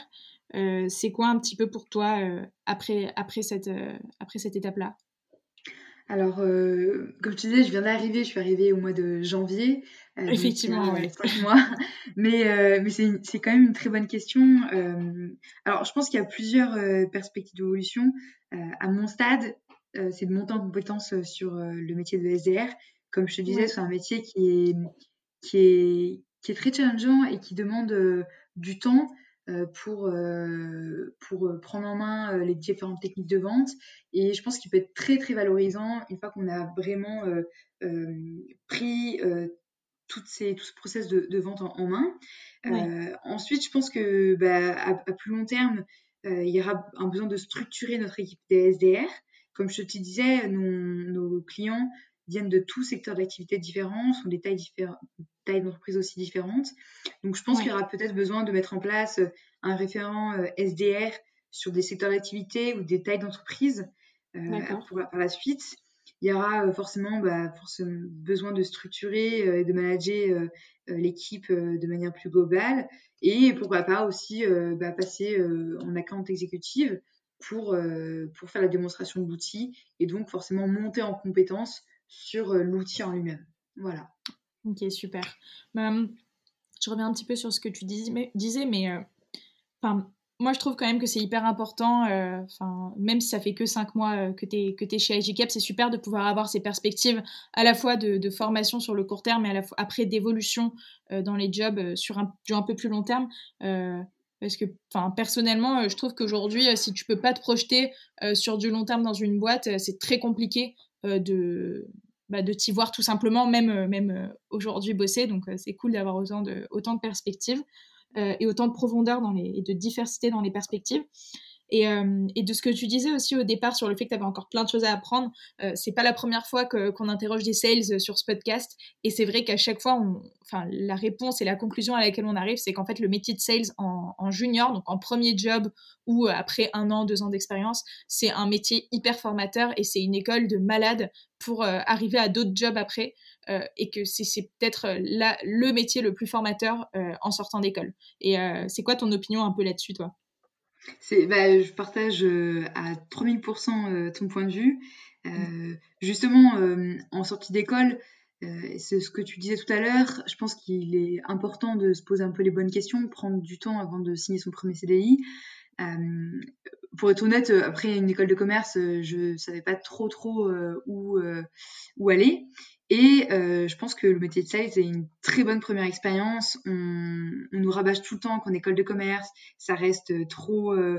Speaker 1: c'est quoi un petit peu pour toi après, après cette, après cette étape-là?
Speaker 2: Alors, euh, comme tu disais, je viens d'arriver, je suis arrivée au mois de janvier.
Speaker 1: Euh, Effectivement.
Speaker 2: Mais, euh, mais c'est, c'est quand même une très bonne question. alors, je pense qu'il y a plusieurs perspectives d'évolution. à mon stade, c'est de monter en compétence sur le métier de SDR. Comme je te disais, c'est un métier qui est, qui, est, qui est très challengeant et qui demande du temps. Euh, pour, euh, pour euh, prendre en main les différentes techniques de vente. Et je pense qu'il peut être très, très valorisant une fois qu'on a vraiment pris toutes ces, tout ce process de, de vente en, main. ensuite, je pense que bah, à, plus long terme, il y aura un besoin de structurer notre équipe des SDR. Comme je te disais, nos clients viennent de tous secteurs d'activité différents, sont des tailles, différentes, tailles d'entreprise aussi différentes. Donc, je pense qu'il y aura peut-être besoin de mettre en place euh, un référent euh, SDR sur des secteurs d'activité ou des tailles d'entreprise euh, par la suite. Il y aura forcément, bah, besoin de structurer et de manager l'équipe de manière plus globale. Et pourquoi pas aussi bah, passer en account exécutive pour, pour faire la démonstration de l'outil et donc forcément monter en compétence sur euh, l'outil en lui-même. Voilà.
Speaker 1: Ok, super. Bah, je reviens un petit peu sur ce que tu disais, mais, euh, moi je trouve quand même que c'est hyper important, euh, même si ça fait que 5 mois que tu es, que chez IGCAP, c'est super de pouvoir avoir ces perspectives à la fois de, formation sur le court terme et à la fois, après d'évolution dans les jobs sur un, un peu plus long terme. Parce que, personnellement, je trouve qu'aujourd'hui, si tu peux pas te projeter sur du long terme dans une boîte, c'est très compliqué euh, de, bah, de t'y voir tout simplement, même, euh, même euh, aujourd'hui bosser. Donc c'est cool d'avoir autant de, autant de perspectives et autant de profondeur dans les, et de diversité dans les perspectives. Et, et, de ce que tu disais aussi au départ sur le fait que tu avais encore plein de choses à apprendre, c'est pas la première fois qu'on interroge des sales sur ce podcast. Et c'est vrai qu'à chaque fois, on, enfin, la réponse et la conclusion à laquelle on arrive, c'est qu'en fait, le métier de sales en, en, junior, donc en premier job ou après un an, deux ans d'expérience, c'est un métier hyper formateur et c'est une école de malade pour arriver à d'autres jobs après. Euh, et que c'est peut-être euh, le métier le plus formateur euh, en sortant d'école. Et c'est quoi ton opinion un peu là-dessus, toi?
Speaker 2: Bah, Je partage à 3000% ton point de vue. Mm. Justement, en sortie d'école, c'est ce que tu disais tout à l'heure. Je pense qu'il est important de se poser un peu les bonnes questions, prendre du temps avant de signer son premier CDI. pour être honnête, après une école de commerce, je savais pas trop trop où, où aller. Et euh, je pense que le métier de sales est une très bonne première expérience. On, on, nous rabâche tout le temps qu'en école de commerce, ça reste trop, euh,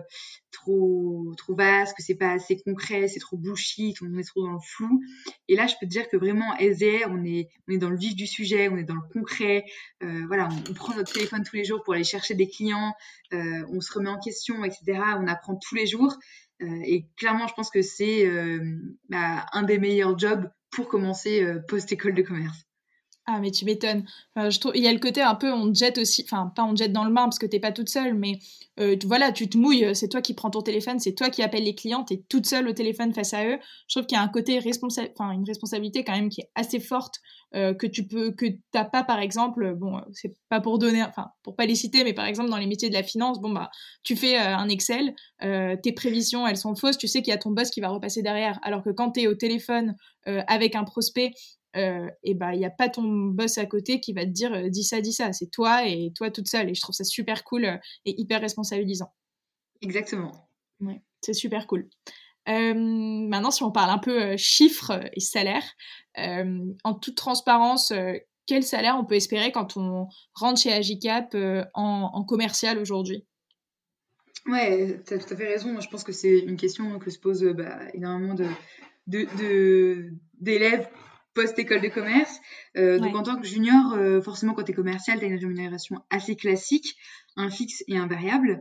Speaker 2: trop, trop vaste, que c'est pas assez concret, c'est trop bullshit, on est trop dans le flou. Et là, je peux te dire que vraiment, SDR, on est, on est dans le vif du sujet, on est dans le concret. Euh, voilà, on, prend notre téléphone tous les jours pour aller chercher des clients, euh, on se remet en question, etc. On apprend tous les jours. Euh, et clairement, je pense que c'est bah, un des meilleurs jobs pour commencer euh, post-école de commerce.
Speaker 1: Ah, mais tu m'étonnes. je trouve, il y a le côté un peu, on te jette aussi, enfin, pas on te jette dans le bain parce que t'es pas toute seule, mais euh, voilà, tu te mouilles, c'est toi qui prends ton téléphone, c'est toi qui appelles les clients, t'es toute seule au téléphone face à eux. Je trouve qu'il y a un côté responsable, enfin, une responsabilité quand même qui est assez forte euh, que tu peux, que t'as pas, par exemple, bon, c'est pas pour donner, enfin, pour pas les citer, mais par exemple, dans les métiers de la finance, bon, bah, tu fais un Excel, tes prévisions, elles sont fausses, tu sais qu'il y a ton boss qui va repasser derrière. Alors que quand t'es au téléphone avec un prospect, euh, et bah il n'y a pas ton boss à côté qui va te dire euh, dis ça, dis ça. C'est toi et toi toute seule. Et je trouve ça super cool euh, et hyper responsabilisant.
Speaker 2: Exactement.
Speaker 1: Ouais, c'est super cool. maintenant, si on parle un peu chiffres et salaire, en toute transparence, quel salaire on peut espérer quand on rentre chez Agicap en, commercial aujourd'hui?
Speaker 2: Ouais, tu as tout à fait raison. Je pense que c'est une question que se pose bah, énormément de, d'élèves post-école de commerce. Euh, donc en tant que junior, euh, forcément quand tu es commercial, tu as une rémunération assez classique, un fixe et un variable.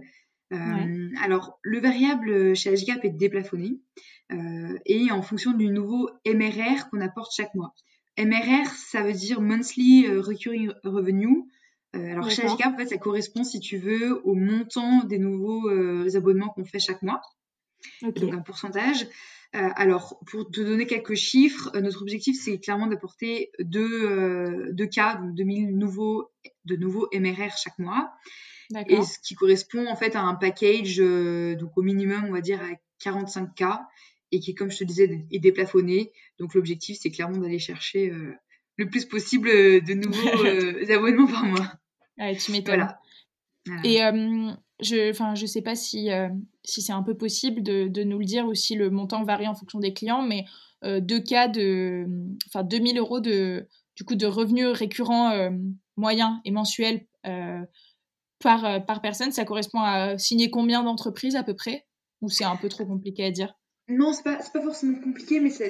Speaker 2: Euh, alors le variable chez Agicap est déplafonné et en fonction du nouveau MRR qu'on apporte chaque mois. MRR, ça veut dire Monthly Recurring Revenue. alors chez Agicap, en fait, ça correspond, si tu veux, au montant des nouveaux abonnements qu'on fait chaque mois. Donc un pourcentage. Euh, alors, pour te donner quelques chiffres, euh, notre objectif, c'est clairement d'apporter deux, euh, deux, cas, donc 2000 nouveaux, de nouveaux MRR chaque mois. Et ce qui correspond en fait à un package, donc au minimum, on va dire, à 45 k et qui, comme je te disais, est déplafonné. Donc l'objectif, c'est clairement d'aller chercher le plus possible de nouveaux abonnements par mois.
Speaker 1: Ouais, tu m'étonnes. Et je, enfin, je sais pas si, euh, si c'est un peu possible de, nous le dire ou si le montant varie en fonction des clients, mais euh, deux cas de, enfin, 2000 euros de, du coup, de revenus récurrents euh, moyens et mensuels par, par personne, ça correspond à signer combien d'entreprises à peu près? Ou c'est un peu trop compliqué à dire?
Speaker 2: Non, c'est pas, pas forcément compliqué, mais c'est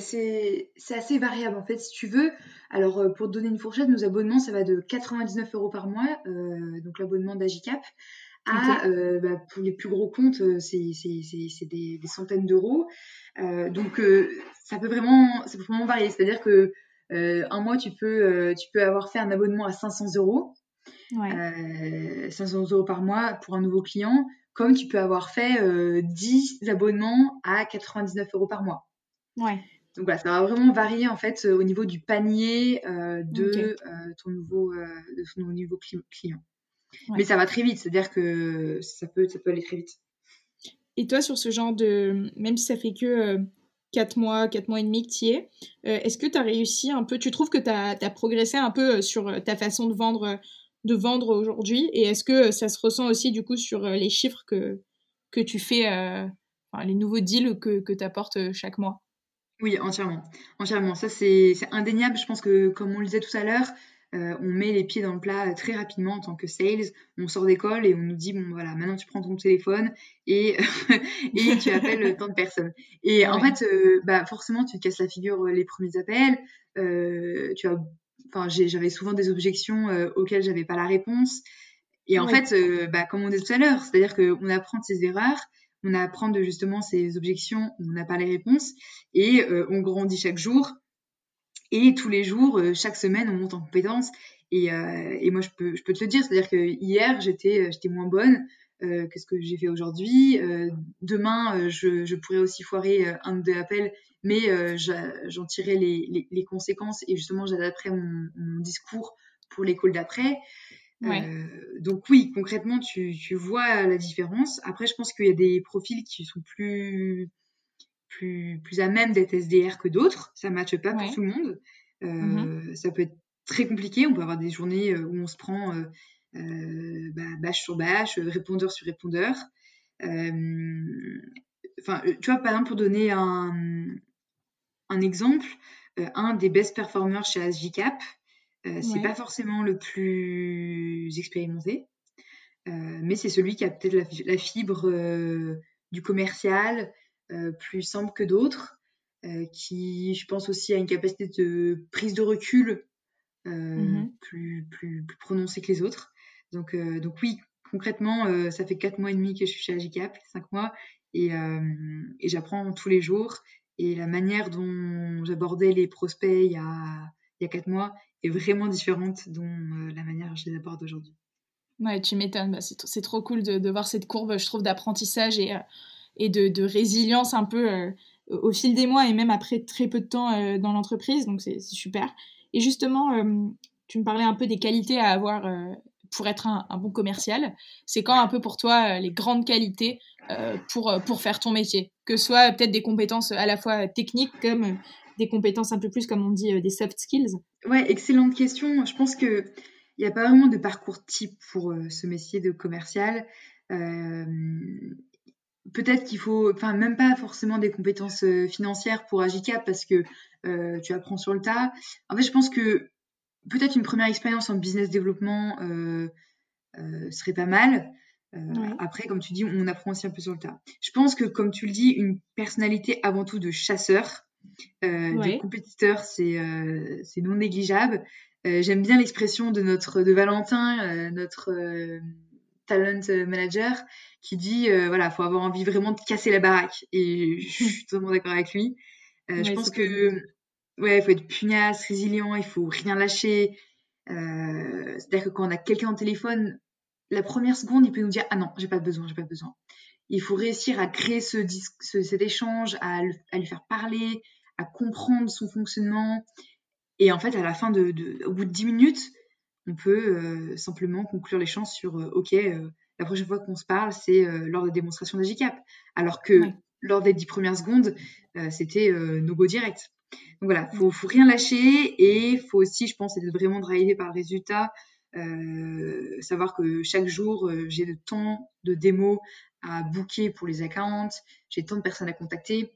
Speaker 2: assez variable en fait, si tu veux. Alors, pour te donner une fourchette, nos abonnements, ça va de 99 euros par mois, donc l'abonnement d'Agicap, à, euh, bah, pour les plus gros comptes, euh, c'est des, des, centaines d'euros. Euh, donc, ça peut vraiment, ça peut vraiment varier. C'est-à-dire que un mois, tu peux, tu peux avoir fait un abonnement à 500 euros. Ouais. 500 euros par mois pour un nouveau client, comme tu peux avoir fait 10 abonnements à 99 euros par mois.
Speaker 1: Ouais.
Speaker 2: Donc voilà, ça va vraiment varier en fait au niveau du panier de, ton nouveau, de ton nouveau client. Mais ça va très vite, c'est-à-dire que ça peut, ça peut aller très vite.
Speaker 1: Et toi, sur ce genre de. Même si ça fait que 4 euh, mois, 4 mois et demi que tu y es, euh, est-ce que tu as réussi un peu Tu trouves que tu as, progressé un peu euh, sur ta façon de vendre, de vendre aujourd'hui? Et est-ce que ça se ressent aussi du coup sur les chiffres que, que tu fais, enfin, les nouveaux deals que, que tu apportes chaque mois?
Speaker 2: Oui, entièrement. Entièrement. Ça, c'est indéniable. Je pense que, comme on le disait tout à l'heure, euh, on met les pieds dans le plat très rapidement en tant que sales. On sort d'école et on nous dit bon voilà maintenant tu prends ton téléphone et et tu appelles tant de personnes. Et en fait euh, bah forcément tu te casses la figure euh, les premiers appels. tu as enfin j'avais souvent des objections auxquelles j'avais pas la réponse. Et en fait bah comme on dit tout à l'heure c'est-à-dire qu'on apprend de ses erreurs. on apprend de justement ces objections où on n'a pas les réponses et on grandit chaque jour. Et tous les jours, chaque semaine, on monte en compétences. Et, et moi, je peux, je peux te le dire, c'est-à-dire que hier, j'étais, j'étais moins bonne euh, que ce que j'ai fait aujourd'hui. Euh, demain, euh, je, je, pourrais aussi foirer un ou deux appels, mais j'en tirerai les, les, les, conséquences et justement, j'adapterai mon, mon, discours pour l'école d'après. Ouais. donc oui, concrètement, tu, tu, vois la différence. Après, je pense qu'il y a des profils qui sont plus plus, plus à même d'être SDR que d'autres. Ça ne matche pas pour tout le monde. Euh, mm-hmm. Ça peut être très compliqué. On peut avoir des journées où on se prend euh, bah, bâche sur bâche, répondeur sur répondeur. Euh, enfin, euh, tu vois, par exemple, pour donner un, un exemple, un des best performers chez ASVCAP, c'est pas forcément le plus expérimenté, mais c'est celui qui a peut-être la, fibre du commercial plus simple que d'autres, qui, je pense aussi, a une capacité de prise de recul mmh plus, plus, plus, prononcée que les autres. Donc, euh, donc oui, concrètement, euh, ça fait quatre mois et demi que je suis chez Agicap, cinq mois, et, euh, et j'apprends tous les jours. Et la manière dont j'abordais les prospects il y a, il y a quatre mois est vraiment différente dont la manière dont je les aborde aujourd'hui.
Speaker 1: Ouais, tu m'étonnes. Bah, c'est trop cool de, de, voir cette courbe, je trouve, d'apprentissage et, et de, de, résilience un peu au fil des mois et même après très peu de temps dans l'entreprise. Donc, c'est super. Et justement, tu me parlais un peu des qualités à avoir pour être un, bon commercial C'est quand un peu pour toi euh, les grandes qualités euh, pour, euh, pour faire ton métier? Que ce soit peut-être des compétences à la fois techniques comme des compétences un peu plus, comme on dit, des soft skills
Speaker 2: Ouais, excellente question. Je pense qu'il n'y a pas vraiment de parcours type pour ce métier de commercial. Peut-être qu'il faut, enfin, même pas forcément des compétences financières pour Agicap parce que tu apprends sur le tas. En fait, je pense que peut-être une première expérience en business développement euh, euh, serait pas mal. Euh, après, comme tu dis, on apprend aussi un peu sur le tas. Je pense que, comme tu le dis, une personnalité avant tout de chasseur, de compétiteur, c'est non négligeable. J'aime bien l'expression de notre de Valentin, notre talent manager, qui dit voilà, faut avoir envie vraiment de casser la baraque. Et je suis totalement d'accord avec lui. je pense que ouais, il faut être pugnace, résilient, il faut rien lâcher. Euh, C'est-à-dire que quand on a quelqu'un au téléphone, la première seconde, il peut nous dire ah non, j'ai pas besoin, j'ai pas besoin. Il faut réussir à créer ce, ce cet échange, à, à, lui faire parler, à comprendre son fonctionnement. Et en fait, à la fin de, de au bout de 10 minutes, on peut euh, simplement conclure l'échange sur euh, ok, euh, la prochaine fois qu'on se parle, c'est lors de la démonstration d'Agicap. Alors que lors des 10 premières secondes, c'était no go direct. Donc voilà, faut, faut rien lâcher et faut aussi, je pense, être vraiment drivé par le résultat. Euh, savoir que chaque jour, euh, j'ai le temps de démo à booker pour les accounts, j'ai tant de personnes à contacter.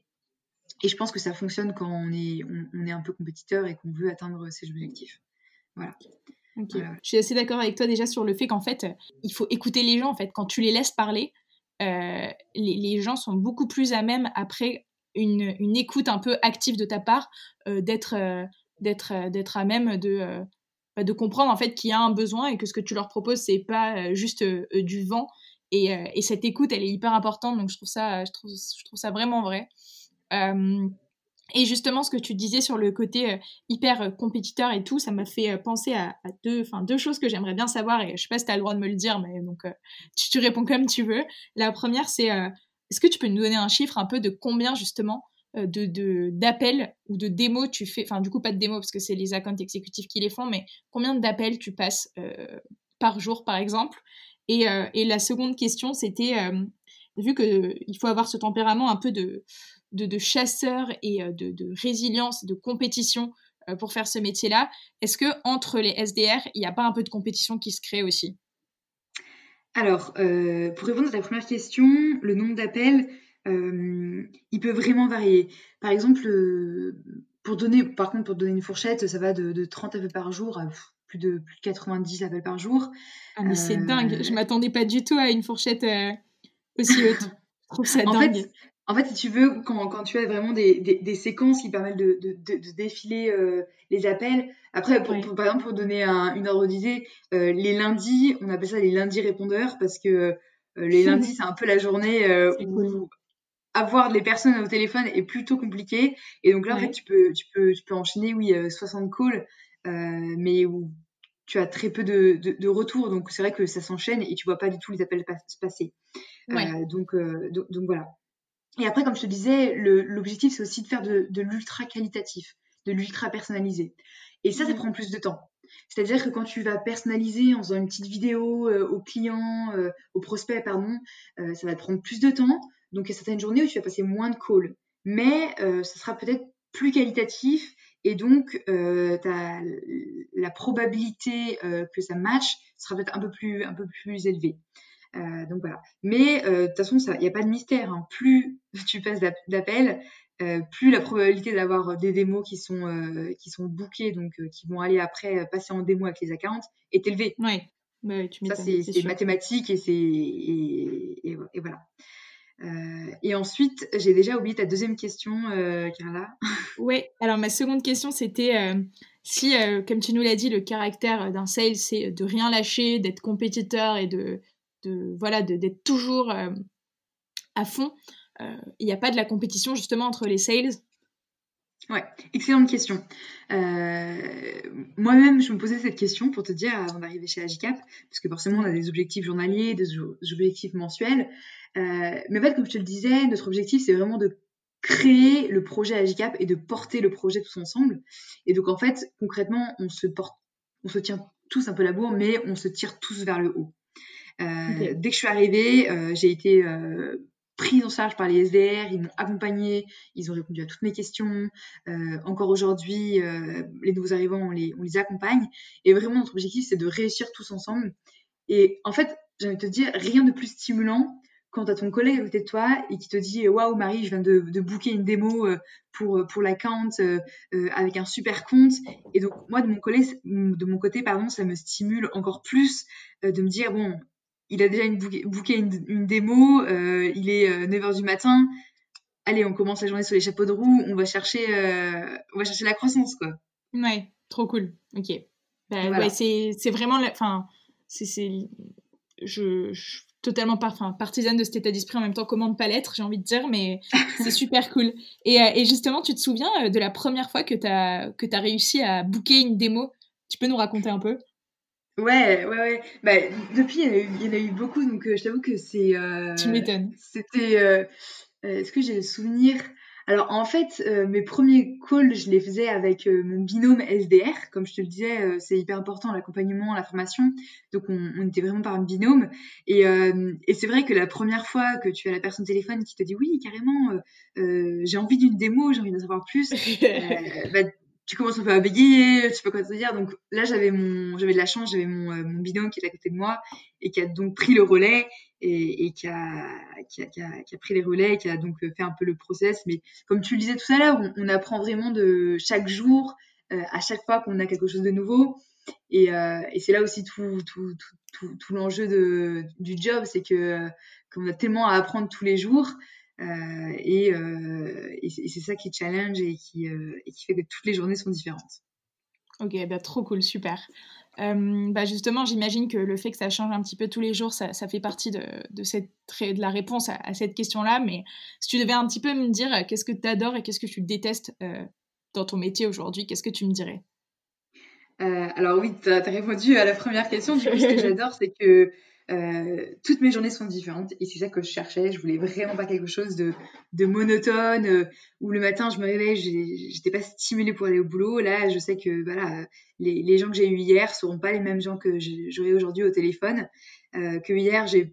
Speaker 2: Et je pense que ça fonctionne quand on est, on, est un peu compétiteur et qu'on veut atteindre ses objectifs. Voilà.
Speaker 1: Je suis assez d'accord avec toi déjà sur le fait qu'en fait, il faut écouter les gens. En fait, quand tu les laisses parler, euh, les, les, gens sont beaucoup plus à même après une, écoute un peu active de ta part, euh, d'être euh, d'être d'être à même de bah, de comprendre en fait qu'il y a un besoin et que ce que tu leur proposes c'est pas juste du vent. Et, et, cette écoute elle est hyper importante. Donc je trouve ça je trouve, je trouve ça vraiment vrai et justement, ce que tu disais sur le côté hyper compétiteur et tout, ça m'a fait penser à, deux, deux choses que j'aimerais bien savoir. Et je sais pas si tu as le droit de me le dire, mais donc tu, réponds comme tu veux. La première, c'est est-ce que tu peux nous donner un chiffre un peu de combien justement euh, de d'appels ou de démos tu fais Enfin, du coup, pas de démos parce que c'est les accounts exécutifs qui les font, mais combien d'appels tu passes euh, par jour, par exemple? Et, euh, et, la seconde question, c'était vu qu'il faut avoir ce tempérament un peu de, de, chasseur et de, de, résilience, de compétition pour faire ce métier-là, est-ce que entre les SDR, il n'y a pas un peu de compétition qui se crée aussi?
Speaker 2: Alors, euh, pour répondre à ta première question, le nombre d'appels, euh, il peut vraiment varier. Par exemple, euh, pour donner, par contre, pour donner une fourchette, ça va de, 30 appels par jour à plus de, plus de 90 appels par jour.
Speaker 1: Ah, mais c'est dingue, je m'attendais pas du tout à une fourchette aussi haute. je trouve ça dingue.
Speaker 2: En fait, si tu veux, quand, quand tu as vraiment des, des, des, séquences qui permettent de, de, de, défiler euh, les appels, après, pour, par exemple, pour donner un, une ordre d'idée, euh, les lundis, on appelle ça les lundis répondeurs parce que les lundis, c'est un peu la journée où avoir les personnes au téléphone est plutôt compliqué. Et donc là, en fait, tu peux, tu peux, tu peux enchaîner, oui, 60 calls, mais où tu as très peu de, de, retours. Donc c'est vrai que ça s'enchaîne et tu vois pas du tout les appels se passer. donc, donc, donc, voilà. Et après, comme je te disais, l'objectif, c'est aussi de faire de, de l'ultra qualitatif, de l'ultra personnalisé. Et ça, ça mmh. prend plus de temps. C'est-à-dire que quand tu vas personnaliser en faisant une petite vidéo euh, au client, euh, au prospect, pardon, euh, ça va te prendre plus de temps. Donc, il y a certaines journées où tu vas passer moins de calls. Mais ça sera peut-être plus qualitatif et donc as, la probabilité que ça match sera peut-être un peu plus un peu plus élevée. Donc voilà. Mais de toute façon, il n'y a pas de mystère. Hein. Plus tu passes d'appels, euh, plus la probabilité d'avoir euh, des démos qui sont euh, qui sont bookées, donc qui vont aller après passer en démo avec les accounts, est élevée.
Speaker 1: Oui,
Speaker 2: bah tu ça c'est mathématique et c'est et, voilà. et ensuite, j'ai déjà oublié ta deuxième question, Carla.
Speaker 1: Oui, alors ma seconde question, c'était si, comme tu nous l'as dit, le caractère d'un sales, c'est de rien lâcher, d'être compétiteur et de, de voilà, d'être toujours à fond. Euh, il n'y a pas de la compétition justement entre les sales
Speaker 2: Ouais, excellente question. Euh, moi-même, je me posais cette question pour te dire avant d'arriver chez Agicap, parce que forcément, on a des objectifs journaliers, des objectifs mensuels. Euh, mais en fait, comme je te le disais, notre objectif, c'est vraiment de créer le projet Agicap et de porter le projet tous ensemble. Et donc, en fait, concrètement, on se porte, on se tient tous un peu la bourre, mais on se tire tous vers le haut. Dès que je suis arrivée, j'ai été prise en charge par les SDR, ils m'ont accompagné, ils ont répondu à toutes mes questions. Euh, encore aujourd'hui, euh, les nouveaux arrivants, on les, on les accompagne. Et vraiment, notre objectif, c'est de réussir tous ensemble. Et en fait, j'ai envie de te dire, rien de plus stimulant quand tu ton collègue à côté de toi et qui te dit Waouh, Marie, je viens de, de booker une démo euh, pour, pour l'account euh, avec un super compte. Et donc, moi, de mon, collègue, de mon côté, pardon, ça me stimule encore plus de me dire Bon, il a déjà une booké une, démo, euh, il est 9h euh, du matin. Allez, on commence la journée sur les chapeaux de roue, on va chercher, euh, on va chercher la croissance, quoi.
Speaker 1: Ouais, trop cool. Ok. Bah, c'est vraiment, enfin, c'est, je, suis totalement partisane de cet état d'esprit en même temps, comment ne pas l'être, j'ai envie de dire, mais c'est super cool. Et, et, justement, tu te souviens de la première fois que tu as, que as réussi à booker une démo? Tu peux nous raconter un peu?
Speaker 2: Ouais, ouais, ouais. Bah, depuis, il y, en a eu, il y en a eu beaucoup, donc euh, je t'avoue que c'est. Euh,
Speaker 1: tu m'étonnes.
Speaker 2: C'était. Euh, Est-ce que j'ai le souvenir? Alors, en fait, mes premiers calls, je les faisais avec mon binôme SDR. Comme je te le disais, c'est hyper important l'accompagnement, la formation. Donc, on, on, était vraiment par un binôme. Et, et c'est vrai que la première fois que tu as la personne téléphone qui te dit oui, carrément, j'ai envie d'une démo, j'ai envie d'en savoir plus, bah, tu commences un peu à bégayer, tu peux quoi te dire. Donc là, j'avais mon, j'avais de la chance, j'avais mon, euh, mon binôme qui est à côté de moi et qui a donc pris le relais et, qui, a, qui, a, qui, a, pris les relais et qui a donc fait un peu le process. Mais comme tu le disais tout à l'heure, on, apprend vraiment de chaque jour, euh, à chaque fois qu'on a quelque chose de nouveau. Et, euh, et c'est là aussi tout, tout, tout, tout, l'enjeu du job, c'est que euh, qu'on a tellement à apprendre tous les jours. Euh, et, euh, et c'est ça qui challenge et qui, euh, et qui fait que toutes les journées sont différentes.
Speaker 1: Ok, bah, trop cool, super. Euh, bah justement, j'imagine que le fait que ça change un petit peu tous les jours, ça, ça fait partie de, de, cette, de la réponse à, à cette question-là. Mais si tu devais un petit peu me dire qu'est-ce que tu adores et qu'est-ce que tu détestes euh, dans ton métier aujourd'hui, qu'est-ce que tu me dirais?
Speaker 2: Euh, Alors oui, tu as, répondu à la première question. Du coup, ce que j'adore, c'est que euh, toutes mes journées sont différentes et c'est ça que je cherchais. Je voulais vraiment pas quelque chose de, de monotone euh, où le matin je me réveille, j'étais pas stimulée pour aller au boulot. Là, je sais que voilà, les, gens que j'ai eu hier seront pas les mêmes gens que j'aurai aujourd'hui au téléphone. Euh, que hier j'ai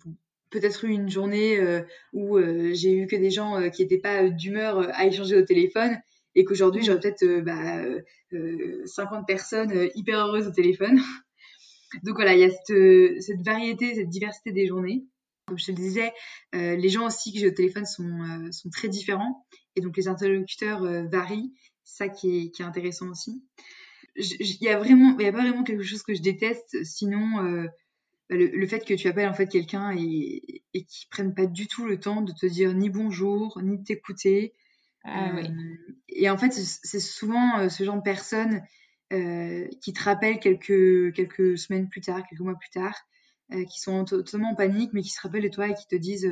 Speaker 2: peut-être eu une journée euh, où euh, j'ai eu que des gens qui étaient pas d'humeur à échanger au téléphone et qu'aujourd'hui j'aurais peut-être bah, 50 personnes hyper heureuses au téléphone. Donc voilà, il y a cette, cette, variété, cette diversité des journées. Comme je te le disais, euh, les gens aussi que j'ai au téléphone sont, euh, sont très différents et donc les interlocuteurs euh, varient. C'est ça qui est, qui est intéressant aussi. Il y a vraiment, il y a pas vraiment quelque chose que je déteste, sinon bah, le, le, fait que tu appelles en fait quelqu'un et, et qu'il prenne pas du tout le temps de te dire ni bonjour, ni de t'écouter.
Speaker 1: Ah, oui.
Speaker 2: Et en fait, c'est souvent ce genre de personnes euh, qui te rappelle quelques, quelques semaines plus tard, quelques mois plus tard. qui sont totalement en panique, mais qui se rappellent de toi et qui te disent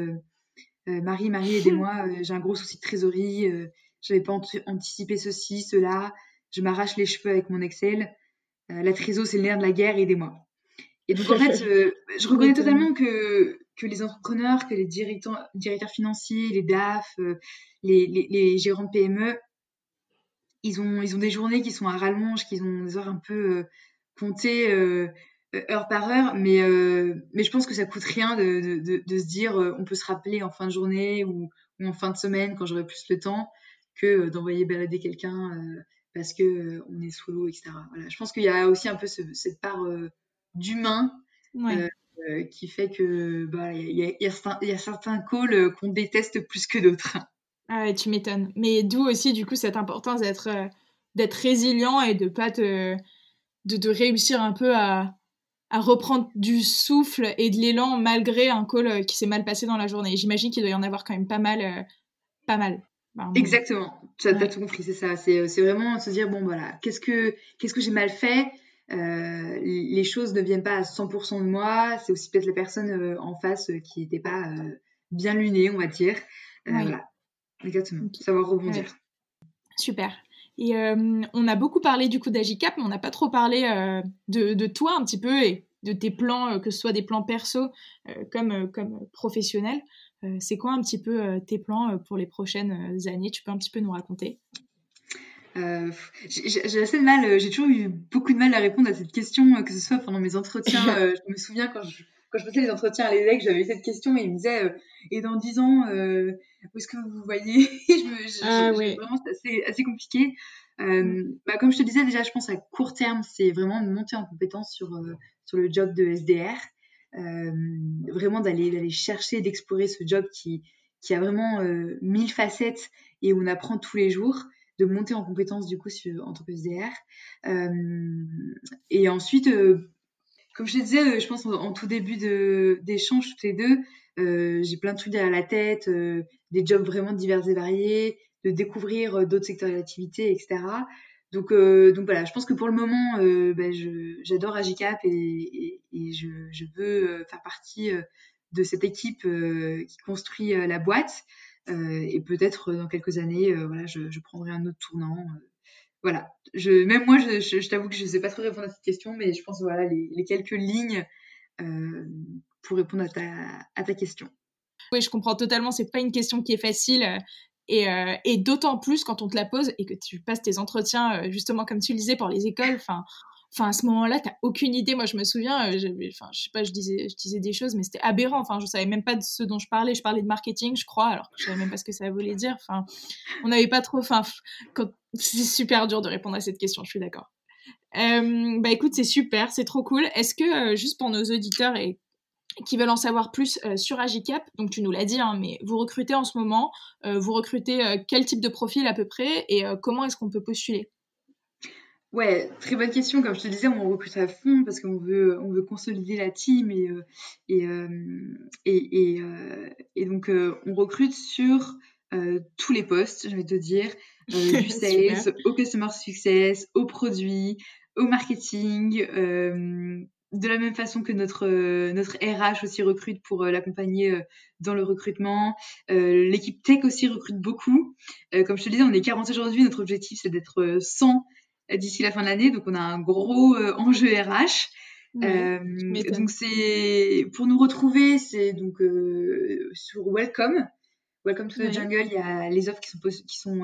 Speaker 2: Marie, Marie, aidez-moi, j'ai un gros souci de trésorerie, j'avais pas anticipé ceci, cela, je m'arrache les cheveux avec mon Excel, la trésor c'est le nerf de la guerre, aidez-moi. Et donc en fait, je reconnais totalement que que les entrepreneurs, que les directeurs, directeurs financiers, les DAF, les, les, les, gérants de PME, ils ont, ils ont des journées qui sont à rallonge, qui ont des heures un peu comptées heure par heure, mais, mais je pense que ça coûte rien de, de, de, se dire on peut se rappeler en fin de journée ou, ou en fin de semaine quand j'aurai plus le temps que d'envoyer balader quelqu'un parce que on est sous l'eau, etc. Voilà. Je pense qu'il y a aussi un peu cette part d'humain qui fait que bah y, y, a certains calls qu'on déteste plus que d'autres.
Speaker 1: Ah ouais, tu m'étonnes. Mais d'où aussi du coup cette importance d'être d'être résilient et de pas te de, de réussir un peu à à reprendre du souffle et de l'élan malgré un call euh, qui s'est mal passé dans la journée. J'imagine qu'il doit y en avoir quand même pas mal. Euh, pas mal.
Speaker 2: Exactement, tu as, tout compris, c'est ça. C'est vraiment se dire, bon voilà, qu'est-ce que, qu'est-ce que j'ai mal fait euh, Les choses ne viennent pas à 100% de moi, c'est aussi peut-être la personne en face qui n'était pas bien lunée, on va dire. Voilà, exactement, savoir rebondir.
Speaker 1: Super. Et euh, on a beaucoup parlé du coup d'Agicap, mais on n'a pas trop parlé euh, de, toi un petit peu et de tes plans, euh, que ce soit des plans perso comme, comme professionnels. c'est quoi un petit peu tes plans pour les prochaines années? Tu peux un petit peu nous raconter?
Speaker 2: J'ai assez de mal, j'ai toujours eu beaucoup de mal à répondre à cette question, que ce soit pendant mes entretiens. je me souviens quand je, quand je faisais les entretiens à l'EDEC, j'avais cette question et il me disait Et dans 10 ans, où est-ce que vous vous voyez? Je ah, Vraiment, c'est assez, assez, compliqué. Euh, mm. bah, comme je te disais déjà, je pense à court terme, c'est vraiment de monter en compétence sur, euh, sur le job de SDR. Euh, vraiment d'aller d'aller chercher, d'explorer ce job qui, qui a vraiment euh, mille facettes et où on apprend tous les jours, de monter en compétence du coup sur, en tant que SDR. Euh, et ensuite, comme je te disais, je pense en, tout début d'échange, toutes les deux, euh, j'ai plein de trucs derrière la tête, euh, des jobs vraiment divers et variés, de découvrir euh, d'autres secteurs d'activité, etc. Donc, donc voilà, je pense que pour le moment, bah, j'adore Agicap et, et, je, je, veux faire partie de cette équipe qui construit la boîte. et peut-être dans quelques années, voilà, je, je, prendrai un autre tournant. Voilà, même moi, je, t'avoue que je ne sais pas trop répondre à cette question, mais je pense voilà les, quelques lignes pour répondre à ta, question.
Speaker 1: Oui, je comprends totalement. C'est pas une question qui est facile. Euh, et, euh, et d'autant plus quand on te la pose et que tu passes tes entretiens, euh, justement, comme tu le disais, pour les écoles. Enfin, enfin à ce moment-là, tu aucune idée. Moi, je me souviens, enfin, je sais pas, je disais, je disais des choses, mais c'était aberrant. Enfin, je savais même pas de ce dont je parlais. Je parlais de marketing, je crois, alors que je savais même pas ce que ça voulait dire. Enfin, on n'avait pas trop. Enfin, c'est super dur de répondre à cette question. Je suis d'accord. bah écoute, c'est super, c'est trop cool. Est-ce que, juste pour nos auditeurs et qui veulent en savoir plus euh, sur Agicap, donc tu nous l'as dit, hein, mais vous recrutez en ce moment, euh, vous recrutez euh, quel type de profil à peu près et comment est-ce qu'on peut postuler?
Speaker 2: Ouais, très bonne question. Comme je te disais, on recrute à fond parce qu'on veut, on veut consolider la team et, et, et, donc on recrute sur tous les postes, je vais te dire, du sales, au customer success, au produit, au marketing, de la même façon que notre euh, notre RH aussi recrute pour euh, l'accompagner euh, dans le recrutement. L'équipe tech aussi recrute beaucoup. comme je te disais, on est 40 aujourd'hui. Notre objectif, c'est d'être 100 d'ici la fin de l'année. Donc, on a un gros enjeu RH. donc, c'est pour nous retrouver, c'est donc sur Welcome. Welcome to the Jungle. Il y a les offres qui sont, qui sont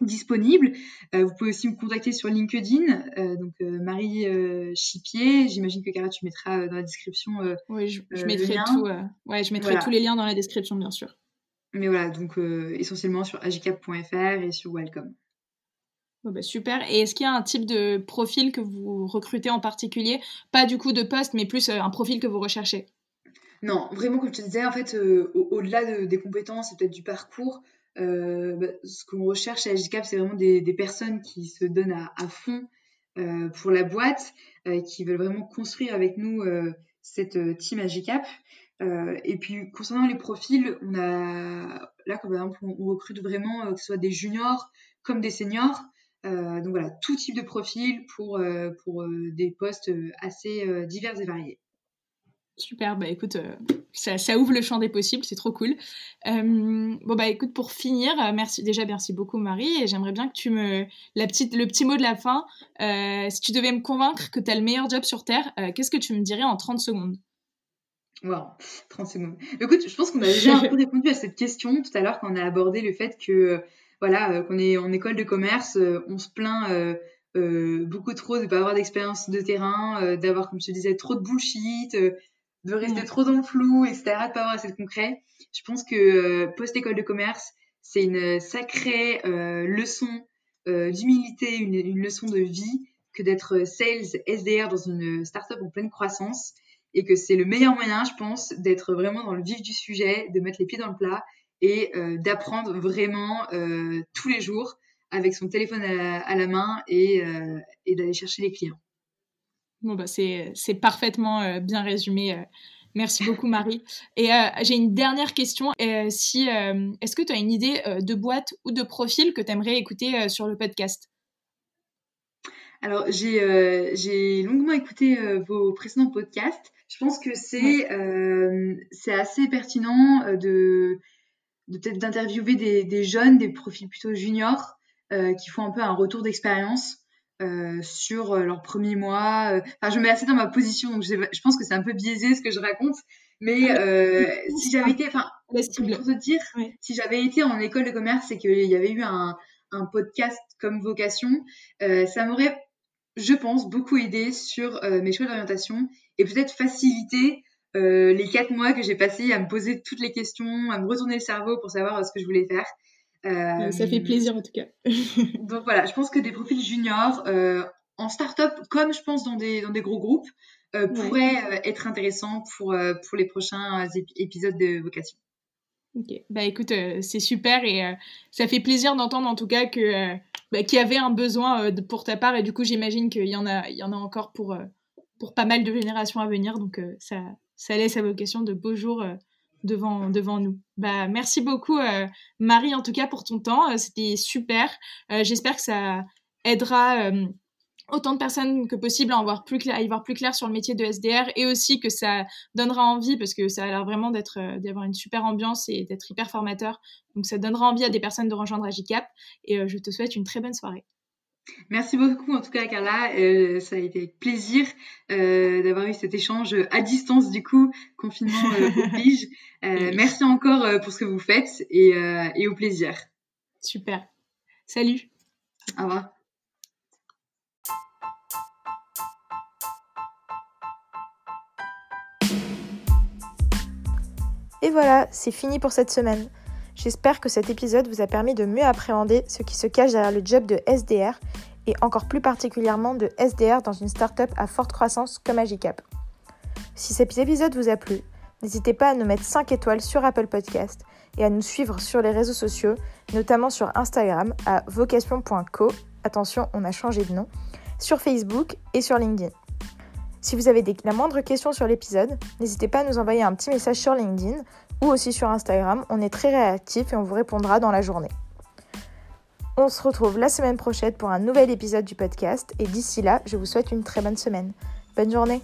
Speaker 2: disponible. Euh, vous pouvez aussi me contacter sur LinkedIn, euh, donc euh, Marie Chipier. J'imagine que Cara, tu mettras dans la description.
Speaker 1: oui, je, mettrai tout. ouais, je mettrai tous les liens dans la description, bien sûr.
Speaker 2: Mais voilà, donc essentiellement sur agicap.fr et sur Welcome.
Speaker 1: bah super. Et est-ce qu'il y a un type de profil que vous recrutez en particulier? Pas du coup de poste, mais plus un profil que vous recherchez?
Speaker 2: Non, vraiment, comme je te disais, en fait, au-delà des compétences et peut-être du parcours, euh, bah, ce qu'on recherche à Agicap, c'est vraiment des, personnes qui se donnent à, fond euh, pour la boîte, euh, qui veulent vraiment construire avec nous euh, cette euh, team Agicap. et puis concernant les profils, on a là, comme par exemple, on, recrute vraiment que ce soit des juniors comme des seniors. donc voilà, tout type de profil pour, pour des postes assez divers et variés.
Speaker 3: Super, bah écoute, euh, ça, ça, ouvre le champ des possibles, c'est trop cool. Euh, bon bah écoute, pour finir, euh, merci déjà merci beaucoup Marie, et j'aimerais bien que tu me la petite le petit mot de la fin. si tu devais me convaincre que tu as le meilleur job sur terre, qu'est-ce que tu me dirais en 30 secondes?
Speaker 2: Wow, 30 secondes. Écoute, je pense qu'on a déjà un peu répondu à cette question tout à l'heure quand on a abordé le fait que voilà, qu'on est en école de commerce, on se plaint beaucoup trop de pas avoir d'expérience de terrain, d'avoir comme je te disais trop de bullshit de rester trop dans le flou, etc., de pas avoir assez de concret. Je pense que euh, post-école de commerce, c'est une sacrée euh, leçon euh, d'humilité, une, une, leçon de vie que d'être sales SDR dans une startup en pleine croissance et que c'est le meilleur moyen, je pense, d'être vraiment dans le vif du sujet, de mettre les pieds dans le plat et d'apprendre vraiment tous les jours avec son téléphone à, la main et, et d'aller chercher les clients.
Speaker 3: Bon, bah, c'est parfaitement euh, bien résumé. Euh. Merci beaucoup, Marie. Et euh, j'ai une dernière question. si, Est-ce que tu as une idée de boîte ou de profil que tu aimerais écouter sur le podcast?
Speaker 2: Alors, j'ai longuement écouté vos précédents podcasts. Je pense que c'est c'est assez pertinent de, de peut-être d'interviewer des, des, jeunes, des profils plutôt juniors qui font un peu un retour d'expérience. Euh, sur euh, leurs premiers mois. Euh, enfin, je me mets assez dans ma position, donc je, pense que c'est un peu biaisé ce que je raconte. Mais euh, si j'avais été, enfin, pour te dire, si j'avais été en école de commerce et qu'il y avait eu un, un podcast comme vocation, euh, ça m'aurait, je pense, beaucoup aidé sur mes choix d'orientation et peut-être facilité les quatre mois que j'ai passé à me poser toutes les questions, à me retourner le cerveau pour savoir ce que je voulais faire.
Speaker 3: Euh, ça fait plaisir en tout cas.
Speaker 2: donc voilà, je pense que des profils juniors euh, en start-up, comme je pense dans des, dans des gros groupes, euh, pourraient être intéressants pour, pour les prochains épisodes de Vocation.
Speaker 3: Ok, bah écoute, c'est super et ça fait plaisir d'entendre en tout cas que bah, qu'il y avait un besoin pour ta part et du coup j'imagine qu'il y en a il y en a encore pour pour pas mal de générations à venir donc ça ça laisse à vocation de beaux jours devant, devant nous. Bah, merci beaucoup, euh, Marie, en tout cas, pour ton temps. Euh, c'était super. Euh, j'espère que ça aidera autant de personnes que possible à, clair, y voir plus clair sur le métier de SDR et aussi que ça donnera envie, parce que ça a l'air vraiment d'avoir une super ambiance et d'être hyper formateur. Donc, ça donnera envie à des personnes de rejoindre Agicap. Et je te souhaite une très bonne soirée.
Speaker 2: Merci beaucoup en tout cas Carla, euh, ça a été avec plaisir euh, d'avoir eu cet échange à distance du coup, confinement euh, oblige. merci encore pour ce que vous faites et, et au plaisir.
Speaker 3: Super. Salut.
Speaker 2: Au revoir.
Speaker 1: Et voilà, c'est fini pour cette semaine. J'espère que cet épisode vous a permis de mieux appréhender ce qui se cache derrière le job de SDR et encore plus particulièrement de SDR dans une startup à forte croissance comme Agicap. Si cet épisode vous a plu, n'hésitez pas à nous mettre 5 étoiles sur Apple Podcast et à nous suivre sur les réseaux sociaux, notamment sur Instagram à vocation.co. Attention, on a changé de nom, sur Facebook et sur LinkedIn. Si vous avez la moindre question sur l'épisode, n'hésitez pas à nous envoyer un petit message sur LinkedIn ou aussi sur Instagram. On est très réactif et on vous répondra dans la journée. On se retrouve la semaine prochaine pour un nouvel épisode du podcast et d'ici là, je vous souhaite une très bonne semaine. Bonne journée